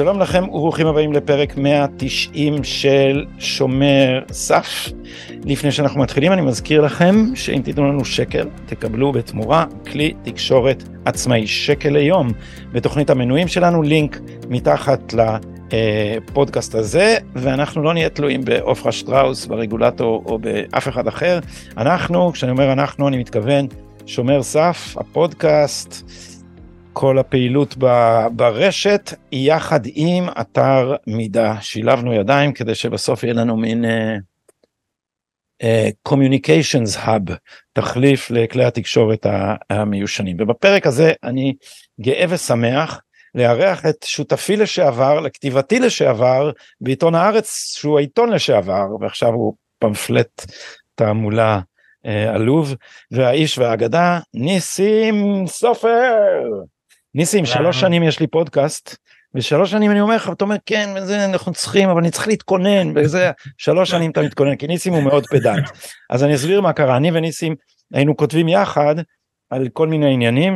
שלום לכם וברוכים הבאים לפרק 190 של שומר סף. לפני שאנחנו מתחילים אני מזכיר לכם שאם תיתנו לנו שקל תקבלו בתמורה כלי תקשורת עצמאי שקל ליום בתוכנית המנויים שלנו לינק מתחת לפודקאסט הזה ואנחנו לא נהיה תלויים בעופרה שטראוס ברגולטור או באף אחד אחר אנחנו כשאני אומר אנחנו אני מתכוון שומר סף הפודקאסט. כל הפעילות ברשת יחד עם אתר מידע שילבנו ידיים כדי שבסוף יהיה לנו מין uh, uh, communications hub תחליף לכלי התקשורת המיושנים ובפרק הזה אני גאה ושמח לארח את שותפי לשעבר לכתיבתי לשעבר בעיתון הארץ שהוא העיתון לשעבר ועכשיו הוא פמפלט תעמולה uh, האלוף והאיש והאגדה ניסים סופר. ניסים שלוש שנים יש לי פודקאסט ושלוש שנים אני אומר לך אתה אומר כן זה אנחנו צריכים אבל אני צריך להתכונן וזה שלוש שנים אתה מתכונן כי ניסים הוא מאוד פדנט. אז אני אסביר מה קרה. אני וניסים היינו כותבים יחד על כל מיני עניינים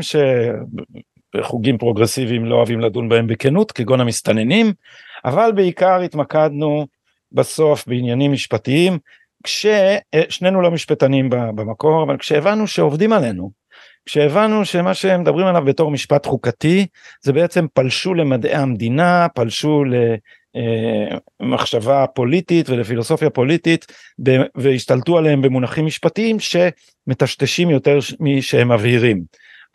שחוגים פרוגרסיביים לא אוהבים לדון בהם בכנות כגון המסתננים אבל בעיקר התמקדנו בסוף בעניינים משפטיים כששנינו לא משפטנים במקור אבל כשהבנו שעובדים עלינו כשהבנו שמה שהם מדברים עליו בתור משפט חוקתי זה בעצם פלשו למדעי המדינה, פלשו למחשבה פוליטית ולפילוסופיה פוליטית והשתלטו עליהם במונחים משפטיים שמטשטשים יותר משהם מבהירים.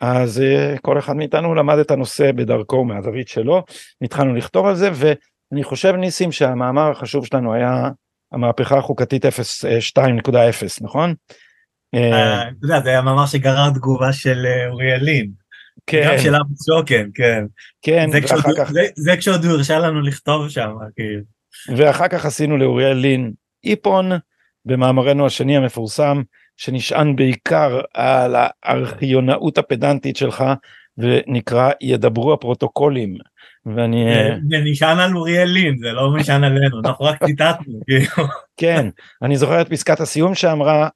אז אה, כל אחד מאיתנו למד את הנושא בדרכו מהזווית שלו, התחלנו לכתוב על זה ואני חושב ניסים שהמאמר החשוב שלנו היה המהפכה החוקתית 2.0 נכון? אה, אה, אתה יודע, זה היה מאמר שגרר תגובה של אה, אוריאל לין. כן. גם של אבו שוקן, כן. כן, ואחר כך... זה כשעוד הוא הרשה לנו לכתוב שם, כאילו. ואחר כך עשינו לאוריאל לין איפון במאמרנו השני המפורסם, שנשען בעיקר על הארכיונאות הפדנטית שלך, ונקרא ידברו הפרוטוקולים. ואני... זה נשען על אוריאל לין, זה לא נשען עלינו, אנחנו רק ציטטנו. כאילו. כן, אני זוכר את פסקת הסיום שאמרה,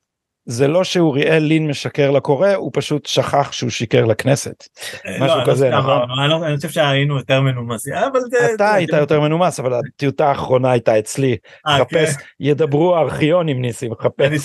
זה לא שאוריאל לין משקר לקורא הוא פשוט שכח שהוא שיקר לכנסת. אה, משהו לא, כזה נכון? לא, אני חושב שהיינו יותר מנומסים אבל זה אתה היית יותר מנומס אבל הטיוטה האחרונה הייתה אצלי אה, חפש כן. ידברו הארכיונים ניסים חפש. אני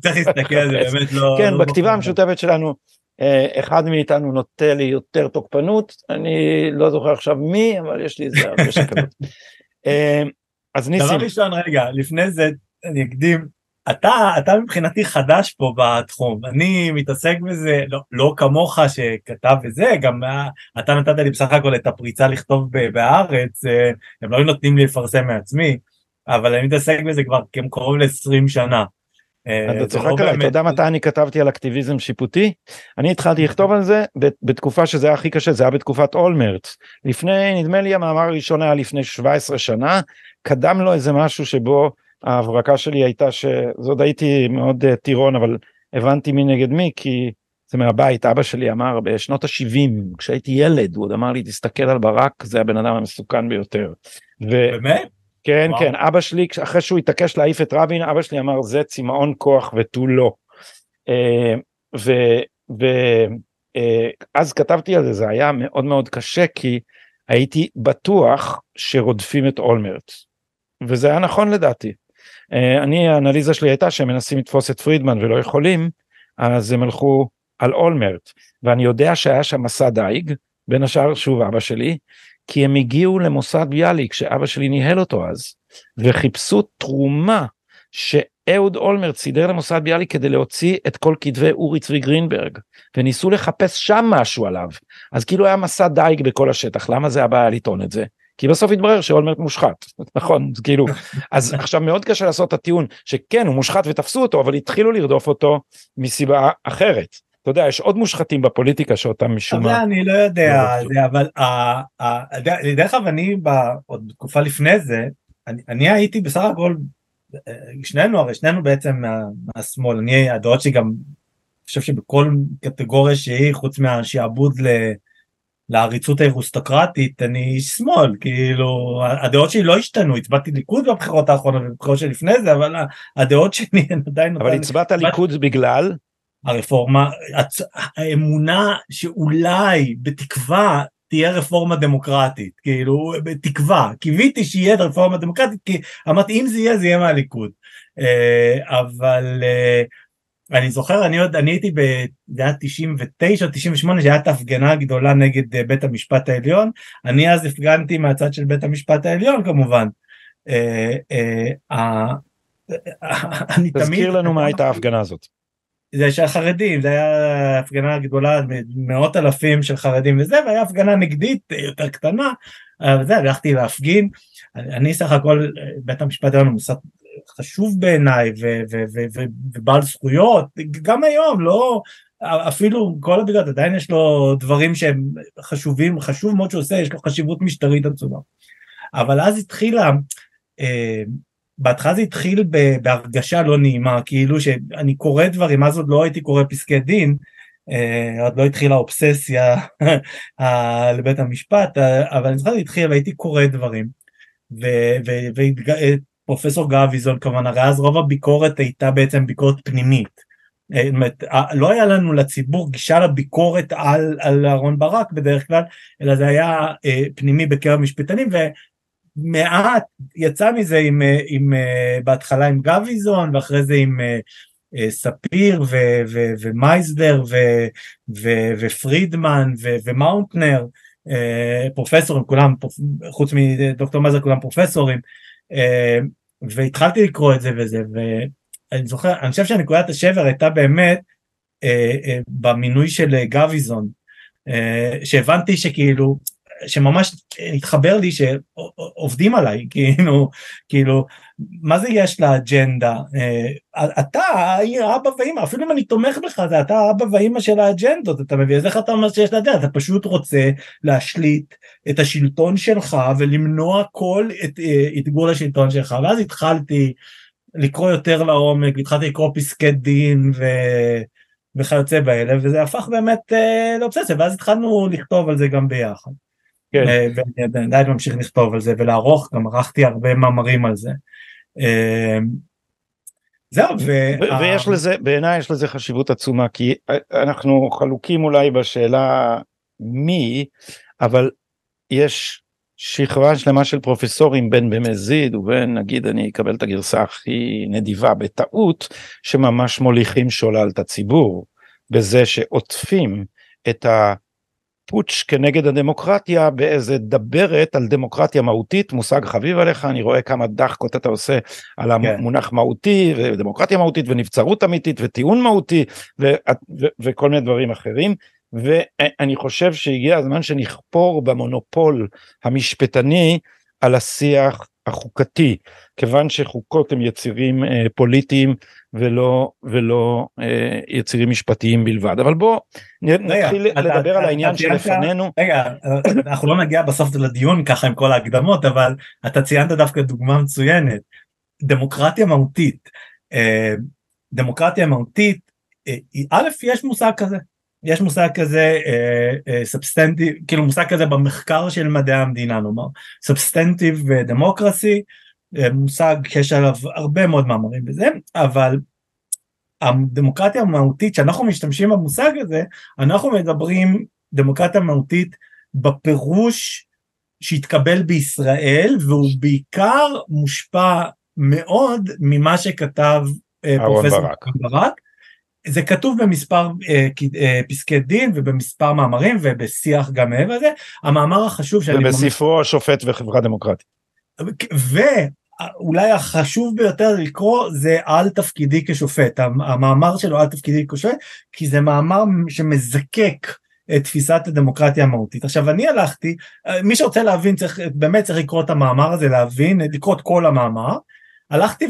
צריך להסתכל על זה באמת לא. כן לא בכתיבה המשותפת שלנו אה, אחד מאיתנו נוטה לי יותר תוקפנות אני לא זוכר עכשיו מי אבל יש לי איזה הרבה שקלות. אז ניסים. דבר ראשון רגע לפני זה אני אקדים אתה, אתה מבחינתי חדש פה בתחום, אני מתעסק בזה לא, לא כמוך שכתב וזה, גם אתה נתת לי בסך הכל את הפריצה לכתוב בהארץ, אה, הם לא נותנים לי לפרסם מעצמי, אבל אני מתעסק בזה כבר קרוב ל-20 שנה. אה, אתה צוחק עליי, אתה יודע מתי אני כתבתי על אקטיביזם שיפוטי? אני התחלתי לכתוב על זה בתקופה שזה היה הכי קשה, זה היה בתקופת אולמרט. לפני, נדמה לי המאמר הראשון היה לפני 17 שנה, קדם לו איזה משהו שבו ההברקה שלי הייתה שזאת הייתי מאוד uh, טירון אבל הבנתי מי נגד מי כי זה מהבית אבא שלי אמר בשנות ה-70 כשהייתי ילד הוא עוד אמר לי תסתכל על ברק זה הבן אדם המסוכן ביותר. ו... באמת? כן וואו. כן אבא שלי אחרי שהוא התעקש להעיף את רבין אבא שלי אמר זה צמאון כוח ותו לא. Uh, ו... ו... uh, אז כתבתי על זה זה היה מאוד מאוד קשה כי הייתי בטוח שרודפים את אולמרט. וזה היה נכון לדעתי. אה, אני האנליזה שלי הייתה שהם מנסים לתפוס את פרידמן ולא יכולים אז הם הלכו על אולמרט. ואני יודע שהיה שם מסע דייג בין השאר שוב אבא שלי כי הם הגיעו למוסד ביאליק שאבא שלי ניהל אותו אז וחיפשו תרומה שאהוד אולמרט סידר למוסד ביאליק כדי להוציא את כל כתבי אורי צבי גרינברג וניסו לחפש שם משהו עליו. אז כאילו היה מסע דייג בכל השטח למה זה הבעיה לטעון את זה כי בסוף התברר שאולמרט מושחת נכון כאילו אז עכשיו מאוד קשה לעשות את הטיעון שכן הוא מושחת ותפסו אותו אבל התחילו לרדוף אותו מסיבה אחרת. אתה יודע יש עוד מושחתים בפוליטיקה שאותם משום מה. אני לא יודע לא אבל דרך אגב אני עוד בתקופה לפני זה אני הייתי בסך הכל שנינו הרי שנינו בעצם מהשמאל אני הדעות שלי גם אני חושב שבכל קטגוריה שהיא חוץ מהשעבוד לעריצות האירוסטוקרטית אני איש שמאל כאילו הדעות שלי לא השתנו הצבעתי ליכוד בבחירות האחרונות ובבחירות שלפני זה אבל הדעות שלי הן עדיין אבל הצבעת ליכוד בגלל? הרפורמה האמונה שאולי בתקווה תהיה רפורמה דמוקרטית, כאילו, תקווה, קיוויתי שיהיה רפורמה דמוקרטית, כי אמרתי אם זה יהיה זה יהיה מהליכוד, אה, אבל אה, אני זוכר, אני עוד, אני הייתי ב... זה היה 99 98 שהיה את ההפגנה הגדולה נגד אה, בית המשפט העליון, אני אז הפגנתי מהצד של בית המשפט העליון כמובן. אני תזכיר תמיד... לנו מה הייתה ההפגנה הזאת. זה של החרדים, זה היה הפגנה גדולה, מאות אלפים של חרדים וזה, והיה הפגנה נגדית יותר קטנה, וזה, הלכתי להפגין, אני סך הכל, בית המשפט העליון הוא מוסד חשוב בעיניי ובעל זכויות, גם היום, לא, אפילו כל הבגלל עדיין יש לו דברים שהם חשובים, חשוב מאוד שהוא עושה, יש לו חשיבות משטרית עצומה. אבל אז התחילה, אה, בהתחלה זה התחיל בהרגשה לא נעימה, כאילו שאני קורא דברים, אז עוד לא הייתי קורא פסקי דין, אה, עוד לא התחילה אובססיה לבית המשפט, אבל אני זוכר התחיל והייתי קורא דברים, ופרופסור גביזון כמובן, הרי אז רוב הביקורת הייתה בעצם ביקורת פנימית. אה, אומרת, לא היה לנו לציבור גישה לביקורת על, על אהרן ברק בדרך כלל, אלא זה היה אה, פנימי בקרב משפטנים, מעט יצא מזה עם, אה, עם, אה, בהתחלה עם גביזון ואחרי זה עם אה, ספיר ו, ו, ומייזלר ו, ו, ופרידמן ו, ומאוטנר פרופסורים כולם חוץ מדוקטור מזר כולם פרופסורים והתחלתי לקרוא את זה וזה ואני זוכר אני חושב שנקודת השבר הייתה באמת במינוי של גביזון שהבנתי שכאילו שממש התחבר לי שעובדים עליי, כאילו, כאילו, מה זה יש לאג'נדה? אה, אתה אבא ואמא, אפילו אם אני תומך בך, זה אתה אבא ואמא של האג'נדות, אתה מבין? אז איך אתה אומר שיש לאג'נדה? אתה פשוט רוצה להשליט את השלטון שלך ולמנוע כל את, אה, את גבול השלטון שלך, ואז התחלתי לקרוא יותר לעומק, התחלתי לקרוא פסקי דין ו... וכיוצא באלה, וזה הפך באמת אה, לאובססיה, ואז התחלנו לכתוב על זה גם ביחד. כן. ואני עדיין ממשיך לכתוב על זה ולערוך, גם ערכתי הרבה מאמרים על זה. אה, זהו, ו... ויש לזה, בעיניי יש לזה חשיבות עצומה, כי אנחנו חלוקים אולי בשאלה מי, אבל יש שכבה שלמה של פרופסורים בין במזיד ובין נגיד אני אקבל את הגרסה הכי נדיבה בטעות שממש מוליכים שולל את הציבור בזה שעוטפים את ה... פוטש כנגד הדמוקרטיה באיזה דברת על דמוקרטיה מהותית מושג חביב עליך אני רואה כמה דחקות אתה עושה על כן. המונח מהותי ודמוקרטיה מהותית ונבצרות אמיתית וטיעון מהותי ו- ו- וכל מיני דברים אחרים ואני חושב שהגיע הזמן שנכפור במונופול המשפטני על השיח החוקתי כיוון שחוקות הם יצירים אה, פוליטיים ולא ולא אה, יצירים משפטיים בלבד. אבל בוא נתחיל רגע, לדבר אתה, על העניין אתה שלפנינו. רגע אנחנו לא נגיע בסוף לדיון ככה עם כל ההקדמות אבל אתה ציינת דווקא דוגמה מצוינת. דמוקרטיה מהותית. אה, דמוקרטיה מהותית אה, א' יש מושג כזה יש מושג כזה substantive uh, uh, כאילו מושג כזה במחקר של מדעי המדינה נאמר substantive democracy אה, מושג שיש עליו הרבה מאוד מאמרים בזה, אבל הדמוקרטיה המהותית שאנחנו משתמשים במושג הזה, אנחנו מדברים דמוקרטיה מהותית בפירוש שהתקבל בישראל והוא בעיקר מושפע מאוד ממה שכתב אה, פרופסור ברק. ברק. זה כתוב במספר אה, אה, פסקי דין ובמספר מאמרים ובשיח גם מעבר לזה. המאמר החשוב שאני... ובספרו ממש... השופט וחברה דמוקרטית. ואולי החשוב ביותר לקרוא זה על תפקידי כשופט, המאמר שלו על תפקידי כשופט, כי זה מאמר שמזקק את תפיסת הדמוקרטיה המהותית. עכשיו אני הלכתי, מי שרוצה להבין צריך, באמת צריך לקרוא את המאמר הזה, להבין, לקרוא את כל המאמר, הלכתי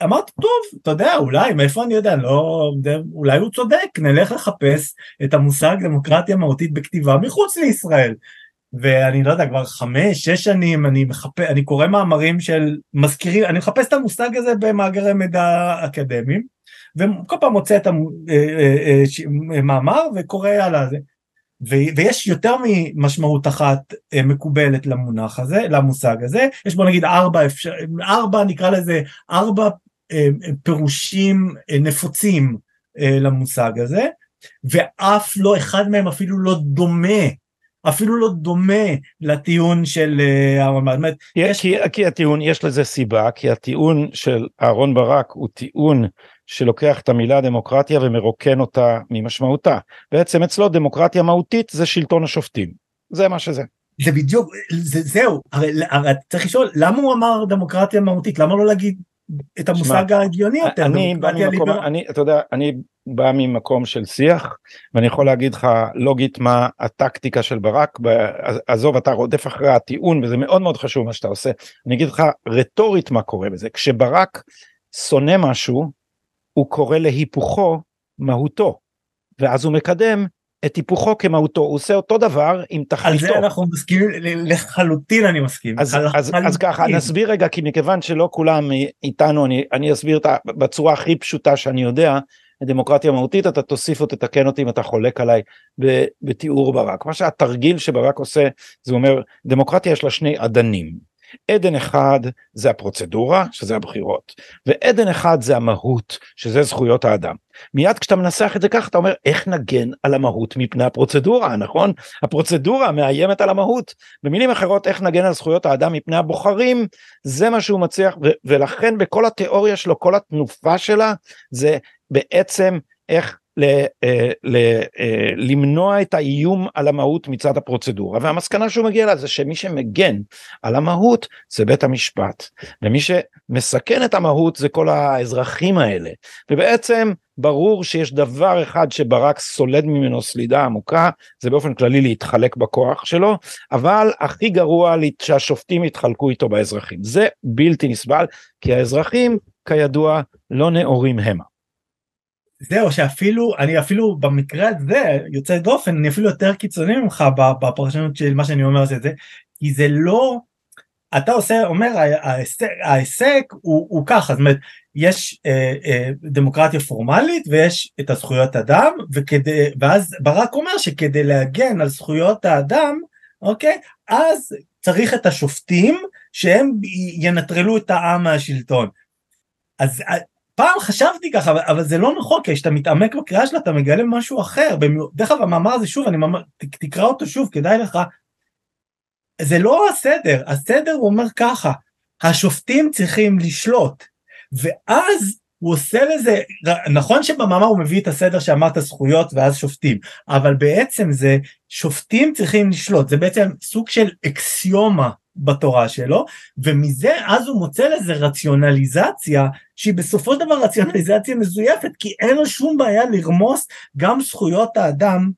ואמרתי טוב, אתה יודע, אולי, מאיפה אני יודע, לא, אולי הוא צודק, נלך לחפש את המושג דמוקרטיה מהותית בכתיבה מחוץ לישראל. ואני לא יודע כבר חמש שש שנים אני מחפש אני קורא מאמרים של מזכירים אני מחפש את המושג הזה במאגרי מידע אקדמיים וכל פעם מוצא את המאמר אה, אה, אה, וקורא על זה ויש יותר ממשמעות אחת מקובלת למונח הזה למושג הזה יש בוא נגיד ארבע אפשר ארבע נקרא לזה ארבע פירושים נפוצים למושג הזה ואף לא אחד מהם אפילו לא דומה אפילו לא דומה לטיעון של הרמב"ם. יש... כי, כי הטיעון, יש לזה סיבה, כי הטיעון של אהרון ברק הוא טיעון שלוקח את המילה דמוקרטיה ומרוקן אותה ממשמעותה. בעצם אצלו דמוקרטיה מהותית זה שלטון השופטים. זה מה שזה. זה בדיוק, זה, זהו, הרי, הרי צריך לשאול, למה הוא אמר דמוקרטיה מהותית? למה לא להגיד את המושג ההגיוני יותר? אני בא ממקום, אני, אתה יודע, אני בא ממקום של שיח, ואני יכול להגיד לך לוגית מה הטקטיקה של ברק, עזוב, אתה רודף אחרי הטיעון, וזה מאוד מאוד חשוב מה שאתה עושה. אני אגיד לך רטורית מה קורה בזה. כשברק שונא משהו, הוא קורא להיפוכו מהותו, ואז הוא מקדם את היפוכו כמהותו, הוא עושה אותו דבר עם תכליתו. על זה אנחנו מסכימים, לחלוטין אני מסכים. אז, אז, אז ככה, נסביר רגע, כי מכיוון שלא כולם איתנו, אני, אני אסביר את בצורה הכי פשוטה שאני יודע, דמוקרטיה מהותית, אתה תוסיף או תתקן אותי אם אתה חולק עליי בתיאור ברק. מה שהתרגיל שברק עושה, זה אומר, דמוקרטיה יש לה שני אדנים. עדן אחד זה הפרוצדורה שזה הבחירות ועדן אחד זה המהות שזה זכויות האדם. מיד כשאתה מנסח את זה ככה אתה אומר איך נגן על המהות מפני הפרוצדורה נכון הפרוצדורה מאיימת על המהות במילים אחרות איך נגן על זכויות האדם מפני הבוחרים זה מה שהוא מצליח ולכן בכל התיאוריה שלו כל התנופה שלה זה בעצם איך ל, אה, ל, אה, למנוע את האיום על המהות מצד הפרוצדורה והמסקנה שהוא מגיע לה זה שמי שמגן על המהות זה בית המשפט ומי שמסכן את המהות זה כל האזרחים האלה ובעצם ברור שיש דבר אחד שברק סולד ממנו סלידה עמוקה זה באופן כללי להתחלק בכוח שלו אבל הכי גרוע שהשופטים יתחלקו איתו באזרחים זה בלתי נסבל כי האזרחים כידוע לא נאורים המה. זהו שאפילו אני אפילו במקרה הזה יוצא דופן אני אפילו יותר קיצוני ממך בפרשנות של מה שאני אומר זה כי זה לא אתה עושה אומר ההישג הוא, הוא ככה זאת אומרת יש אה, אה, דמוקרטיה פורמלית ויש את הזכויות אדם וכדי ואז ברק אומר שכדי להגן על זכויות האדם אוקיי אז צריך את השופטים שהם ינטרלו את העם מהשלטון. אז פעם חשבתי ככה, אבל זה לא נכון, כי כשאתה מתעמק בקריאה שלה אתה מגלה משהו אחר. דרך אגב, המאמר הזה שוב, אני ממש, תקרא אותו שוב, כדאי לך. זה לא הסדר, הסדר הוא אומר ככה, השופטים צריכים לשלוט, ואז הוא עושה לזה, נכון שבמאמר הוא מביא את הסדר שאמרת זכויות ואז שופטים, אבל בעצם זה שופטים צריכים לשלוט, זה בעצם סוג של אקסיומה בתורה שלו, ומזה אז הוא מוצא לזה רציונליזציה, שהיא בסופו של דבר רציונליזציה מזויפת, כי אין לו שום בעיה לרמוס גם זכויות האדם.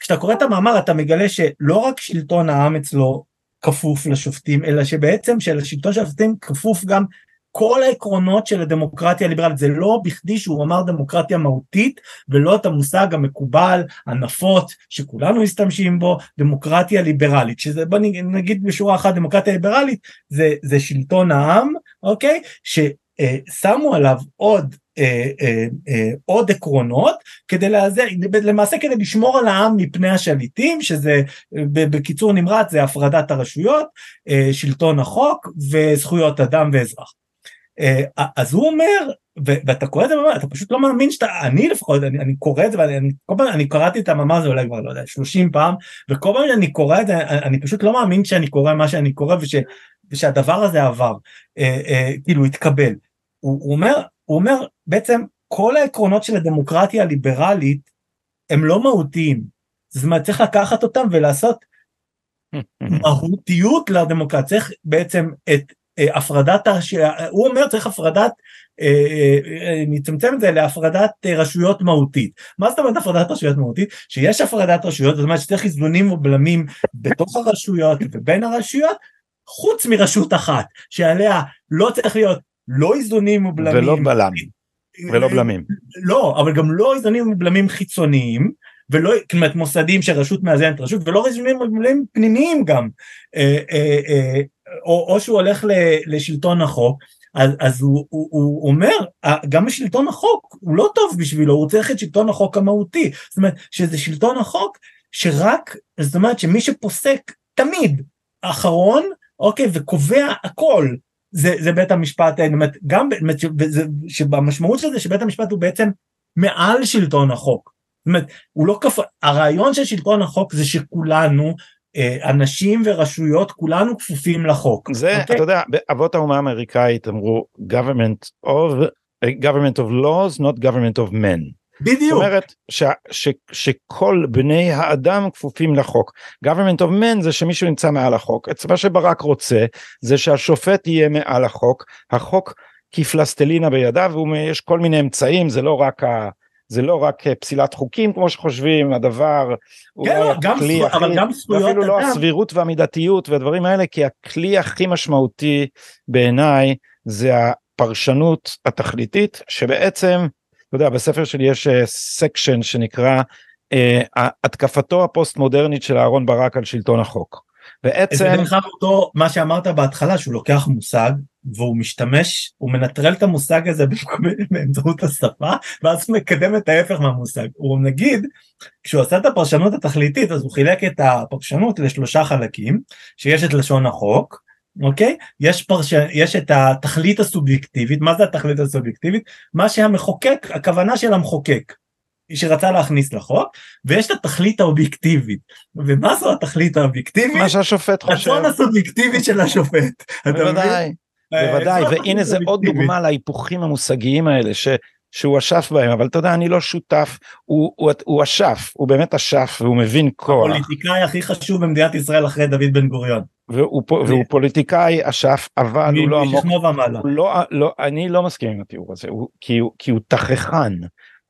כשאתה קורא את המאמר אתה מגלה שלא רק שלטון העם אצלו כפוף לשופטים, אלא שבעצם שלשלטון של השופטים כפוף גם כל העקרונות של הדמוקרטיה הליברלית, זה לא בכדי שהוא אמר דמוקרטיה מהותית ולא את המושג המקובל, הנפוץ, שכולנו משתמשים בו, דמוקרטיה ליברלית, שזה בוא נגיד בשורה אחת דמוקרטיה ליברלית זה, זה שלטון העם, אוקיי? ששמו עליו עוד אה, אה, אה, עוד עקרונות כדי לאזר, למעשה כדי לשמור על העם מפני השליטים שזה בקיצור נמרץ זה הפרדת הרשויות, אה, שלטון החוק וזכויות אדם ואזרח. אה, אז הוא אומר, ואתה קורא את זה, אתה פשוט לא מאמין שאתה, אני לפחות, אני, אני קורא את זה, ואני כל פעם, אני קראתי את המאמר הזה אולי כבר, לא יודע, 30 פעם, וכל פעם שאני קורא את זה, אני פשוט לא מאמין שאני קורא מה שאני קורא, וש, ושהדבר הזה עבר, אה, אה, כאילו התקבל. הוא, הוא אומר, הוא אומר, בעצם כל העקרונות של הדמוקרטיה הליברלית הם לא מהותיים. זאת אומרת, צריך לקחת אותם ולעשות מהותיות לדמוקרטיה, צריך בעצם את הפרדת, הוא אומר צריך הפרדת, אה, אה, נצמצם את זה להפרדת רשויות מהותית. מה זאת אומרת הפרדת רשויות מהותית? שיש הפרדת רשויות, זאת אומרת שצריך איזונים ובלמים בתוך הרשויות ובין הרשויות, חוץ מרשות אחת, שעליה לא צריך להיות לא איזונים ובלמים. ולא בלמים. ולא בלמים. לא, אבל גם לא איזונים ובלמים חיצוניים, ולא, אומרת מוסדים שרשות מאזנת רשות, ולא איזונים ובלמים פנימיים גם. או, או שהוא הולך לשלטון החוק, אז, אז הוא, הוא, הוא אומר, גם השלטון החוק הוא לא טוב בשבילו, הוא צריך את שלטון החוק המהותי. זאת אומרת, שזה שלטון החוק שרק, זאת אומרת שמי שפוסק תמיד אחרון, אוקיי, וקובע הכל, זה, זה בית המשפט, זאת אומרת, גם, שבמשמעות של זה שבית המשפט הוא בעצם מעל שלטון החוק. זאת אומרת, הוא לא כפ... הרעיון של שלטון החוק זה שכולנו, אנשים ורשויות, כולנו כפופים לחוק. זה, okay? אוקיי? אתה יודע, אבות האומה האמריקאית אמרו government of, government of laws, not government of men. בדיוק. זאת אומרת ש, ש, שכל בני האדם כפופים לחוק. government of men זה שמישהו נמצא מעל החוק. את מה שברק רוצה זה שהשופט יהיה מעל החוק. החוק כפלסטלינה בידיו ויש כל מיני אמצעים זה לא רק ה... זה לא רק פסילת חוקים כמו שחושבים הדבר כן, לא, גם הכלי זכו, הכי, אבל גם זכויות אפילו לא הסבירות והמידתיות והדברים האלה כי הכלי הכי משמעותי בעיניי זה הפרשנות התכליתית שבעצם אתה יודע בספר שלי יש section uh, שנקרא uh, התקפתו הפוסט מודרנית של אהרן ברק על שלטון החוק. בעצם זה דרך אותו מה שאמרת בהתחלה שהוא לוקח מושג והוא משתמש הוא מנטרל את המושג הזה באמצעות השפה ואז הוא מקדם את ההפך מהמושג הוא נגיד כשהוא עשה את הפרשנות התכליתית אז הוא חילק את הפרשנות לשלושה חלקים שיש את לשון החוק אוקיי? יש, פרש... יש את התכלית הסובייקטיבית, מה זה התכלית הסובייקטיבית? מה שהמחוקק, הכוונה של המחוקק, שרצה להכניס לחוק, ויש את התכלית האובייקטיבית. ומה זו התכלית האובייקטיבית? מה שהשופט חושב. הצון הסובייקטיבי של השופט. בוודאי, בוודאי, והנה זה עוד דוגמה להיפוכים המושגיים האלה, ש... שהוא אשף בהם אבל אתה יודע אני לא שותף הוא, הוא, הוא אשף הוא באמת אשף והוא מבין כוח. הפוליטיקאי הכי חשוב במדינת ישראל אחרי דוד בן גוריון. והוא, והוא פוליטיקאי אשף אבל הוא לא עמוק. הוא לא, לא, אני לא מסכים עם התיאור הזה הוא, כי, הוא, כי הוא תככן.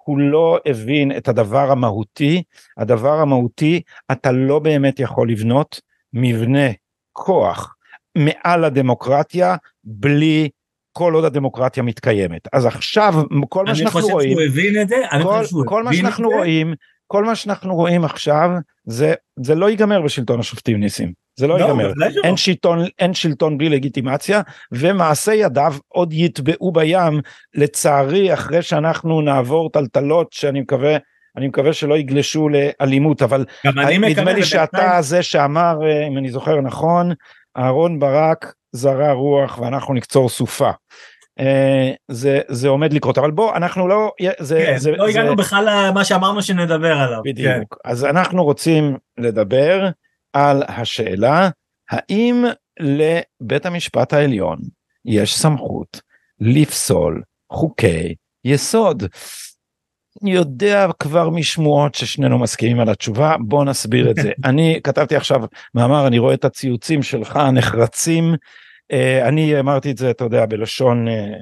הוא לא הבין את הדבר המהותי הדבר המהותי אתה לא באמת יכול לבנות מבנה כוח מעל הדמוקרטיה בלי כל עוד הדמוקרטיה מתקיימת. אז עכשיו כל מה שאנחנו רואים, אני חושב שהוא הבין את זה, כל, כל מה שאנחנו רואים, כל מה שאנחנו רואים עכשיו זה זה לא ייגמר בשלטון השופטים ניסים. זה לא, לא ייגמר. אין שלטון אין שלטון בלי לגיטימציה ומעשי ידיו עוד יטבעו בים. לצערי אחרי שאנחנו נעבור טלטלות שאני מקווה אני מקווה שלא יגלשו לאלימות אבל נדמה לי שאתה זה שאמר אה, אם אני זוכר נכון אהרון ברק זרה רוח ואנחנו נקצור סופה. Uh, זה זה עומד לקרות אבל בוא אנחנו לא זה, כן, זה לא הגענו זה... בכלל למה שאמרנו שנדבר עליו בדיוק כן. אז אנחנו רוצים לדבר על השאלה האם לבית המשפט העליון יש סמכות לפסול חוקי יסוד. יודע כבר משמועות ששנינו מסכימים על התשובה בוא נסביר את זה. אני כתבתי עכשיו מאמר אני רואה את הציוצים שלך הנחרצים. אה, אני אמרתי את זה אתה יודע בלשון אה,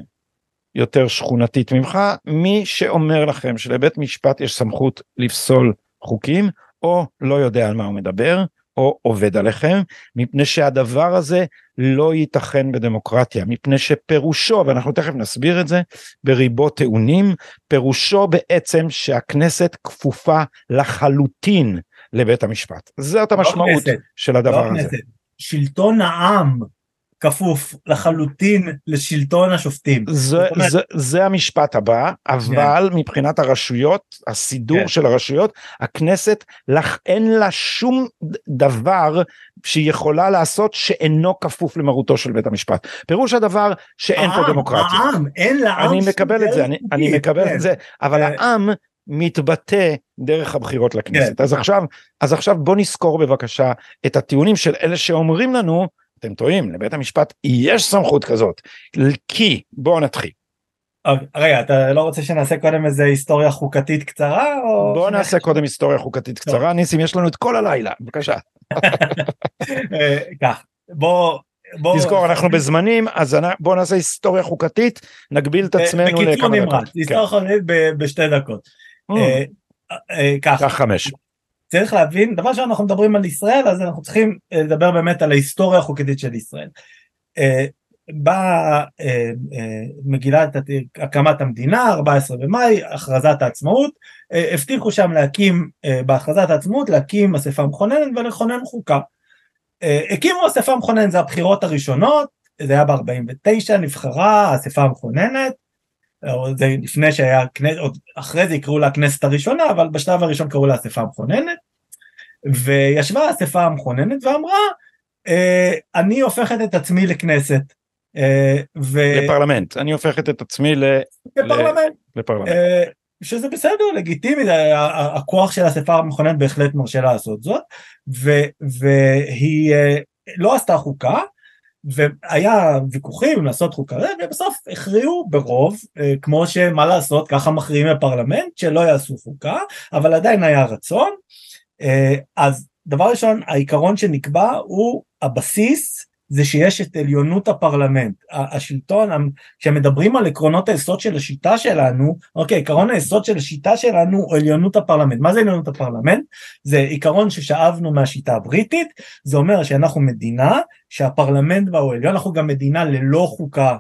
יותר שכונתית ממך. מי שאומר לכם שלבית משפט יש סמכות לפסול חוקים או לא יודע על מה הוא מדבר או עובד עליכם מפני שהדבר הזה לא ייתכן בדמוקרטיה מפני שפירושו ואנחנו תכף נסביר את זה בריבו טעונים פירושו בעצם שהכנסת כפופה לחלוטין לבית המשפט זאת המשמעות לא של הדבר לא הזה. שלטון העם כפוף לחלוטין לשלטון השופטים. זה, אומרת... זה, זה המשפט הבא, אבל. כן. מבחינת הרשויות, הסידור. כן. של הרשויות, הכנסת לך, אין לה שום דבר שהיא יכולה לעשות שאינו כפוף למרותו של בית המשפט. פירוש הדבר שאין העם, פה דמוקרטיה. העם, אין לעם אני מקבל את זה, אני, אני מקבל כן. את זה, אבל yeah. העם מתבטא דרך הבחירות לכנסת. Yeah. אז עכשיו, אז עכשיו בוא נזכור בבקשה את הטיעונים של אלה שאומרים לנו אתם טועים, לבית המשפט יש סמכות כזאת, כי בואו נתחיל. רגע, אתה לא רוצה שנעשה קודם איזה היסטוריה חוקתית קצרה? או... בוא נעשה קודם היסטוריה חוקתית קצרה, ניסים יש לנו את כל הלילה, בבקשה. אה, כך, בוא... בוא... תזכור אנחנו בזמנים אז בוא נעשה היסטוריה חוקתית נגביל את עצמנו לכמה דקות. בקיצור נמרץ, היסטוריה כן. חוקתית בשתי דקות. Mm. אה, כך חמש. צריך להבין דבר שאנחנו מדברים על ישראל אז אנחנו צריכים אה, לדבר באמת על ההיסטוריה החוקתית של ישראל. אה, באה אה, מגילת הקמת המדינה 14 במאי הכרזת העצמאות הבטיחו שם להקים בהכרזת העצמאות להקים אספה מכוננת ולכונן חוקה. הקימו אספה מכוננת זה הבחירות הראשונות זה היה ב-49 נבחרה האספה המכוננת זה לפני שהיה, עוד אחרי זה יקראו לה הכנסת הראשונה, אבל בשלב הראשון קראו לה אספה המכוננת, וישבה האספה המכוננת ואמרה, אה, אני הופכת את עצמי לכנסת. אה, ו... לפרלמנט, אני הופכת את עצמי ל... לפרלמנט. לפרלמנט. אה, שזה בסדר, לגיטימי, הכוח של האספה המכוננת בהחלט מרשה לעשות זאת, והיא לא עשתה חוקה, והיה ויכוחים אם לעשות חוקה, ובסוף הכריעו ברוב, אה, כמו שמה לעשות, ככה מכריעים בפרלמנט, שלא יעשו חוקה, אבל עדיין היה רצון. אה, אז דבר ראשון, העיקרון שנקבע הוא הבסיס זה שיש את עליונות הפרלמנט. השלטון, כשמדברים על עקרונות היסוד של השיטה שלנו, אוקיי, עקרון היסוד של השיטה שלנו הוא עליונות הפרלמנט. מה זה עליונות הפרלמנט? זה עיקרון ששאבנו מהשיטה הבריטית, זה אומר שאנחנו מדינה שהפרלמנט בה הוא עליון, אנחנו גם מדינה ללא חוקה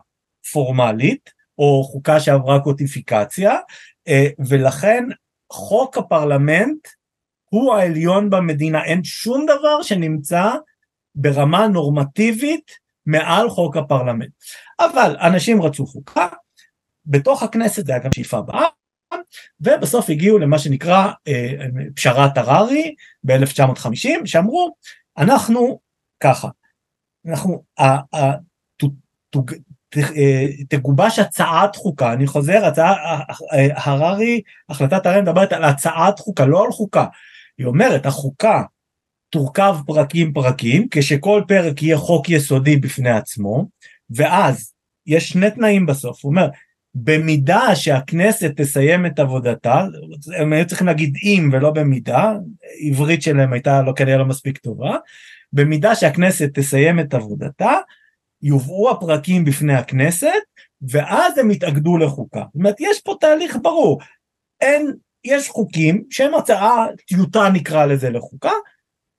פורמלית, או חוקה שעברה קוטיפיקציה, אה, ולכן חוק הפרלמנט הוא העליון במדינה, אין שום דבר שנמצא ברמה נורמטיבית מעל חוק הפרלמנט. אבל אנשים רצו חוקה, בתוך הכנסת זה היה גם שאיפה בעם, ובסוף הגיעו למה שנקרא אה, פשרת הררי ב-1950, שאמרו, אנחנו ככה, אנחנו, ה, ה, ת, ת, ת, אה, תגובש הצעת חוקה, אני חוזר, הצעה, הררי, החלטת הררי מדברת על הצעת חוקה, לא על חוקה, היא אומרת, החוקה תורכב פרקים פרקים, כשכל פרק יהיה חוק יסודי בפני עצמו, ואז יש שני תנאים בסוף, הוא אומר, במידה שהכנסת תסיים את עבודתה, הם היו צריכים להגיד אם ולא במידה, עברית שלהם הייתה לא כנראה לא מספיק טובה, במידה שהכנסת תסיים את עבודתה, יובאו הפרקים בפני הכנסת, ואז הם יתאגדו לחוקה. זאת אומרת, יש פה תהליך ברור. אין, יש חוקים שהם הצעה, טיוטה נקרא לזה לחוקה,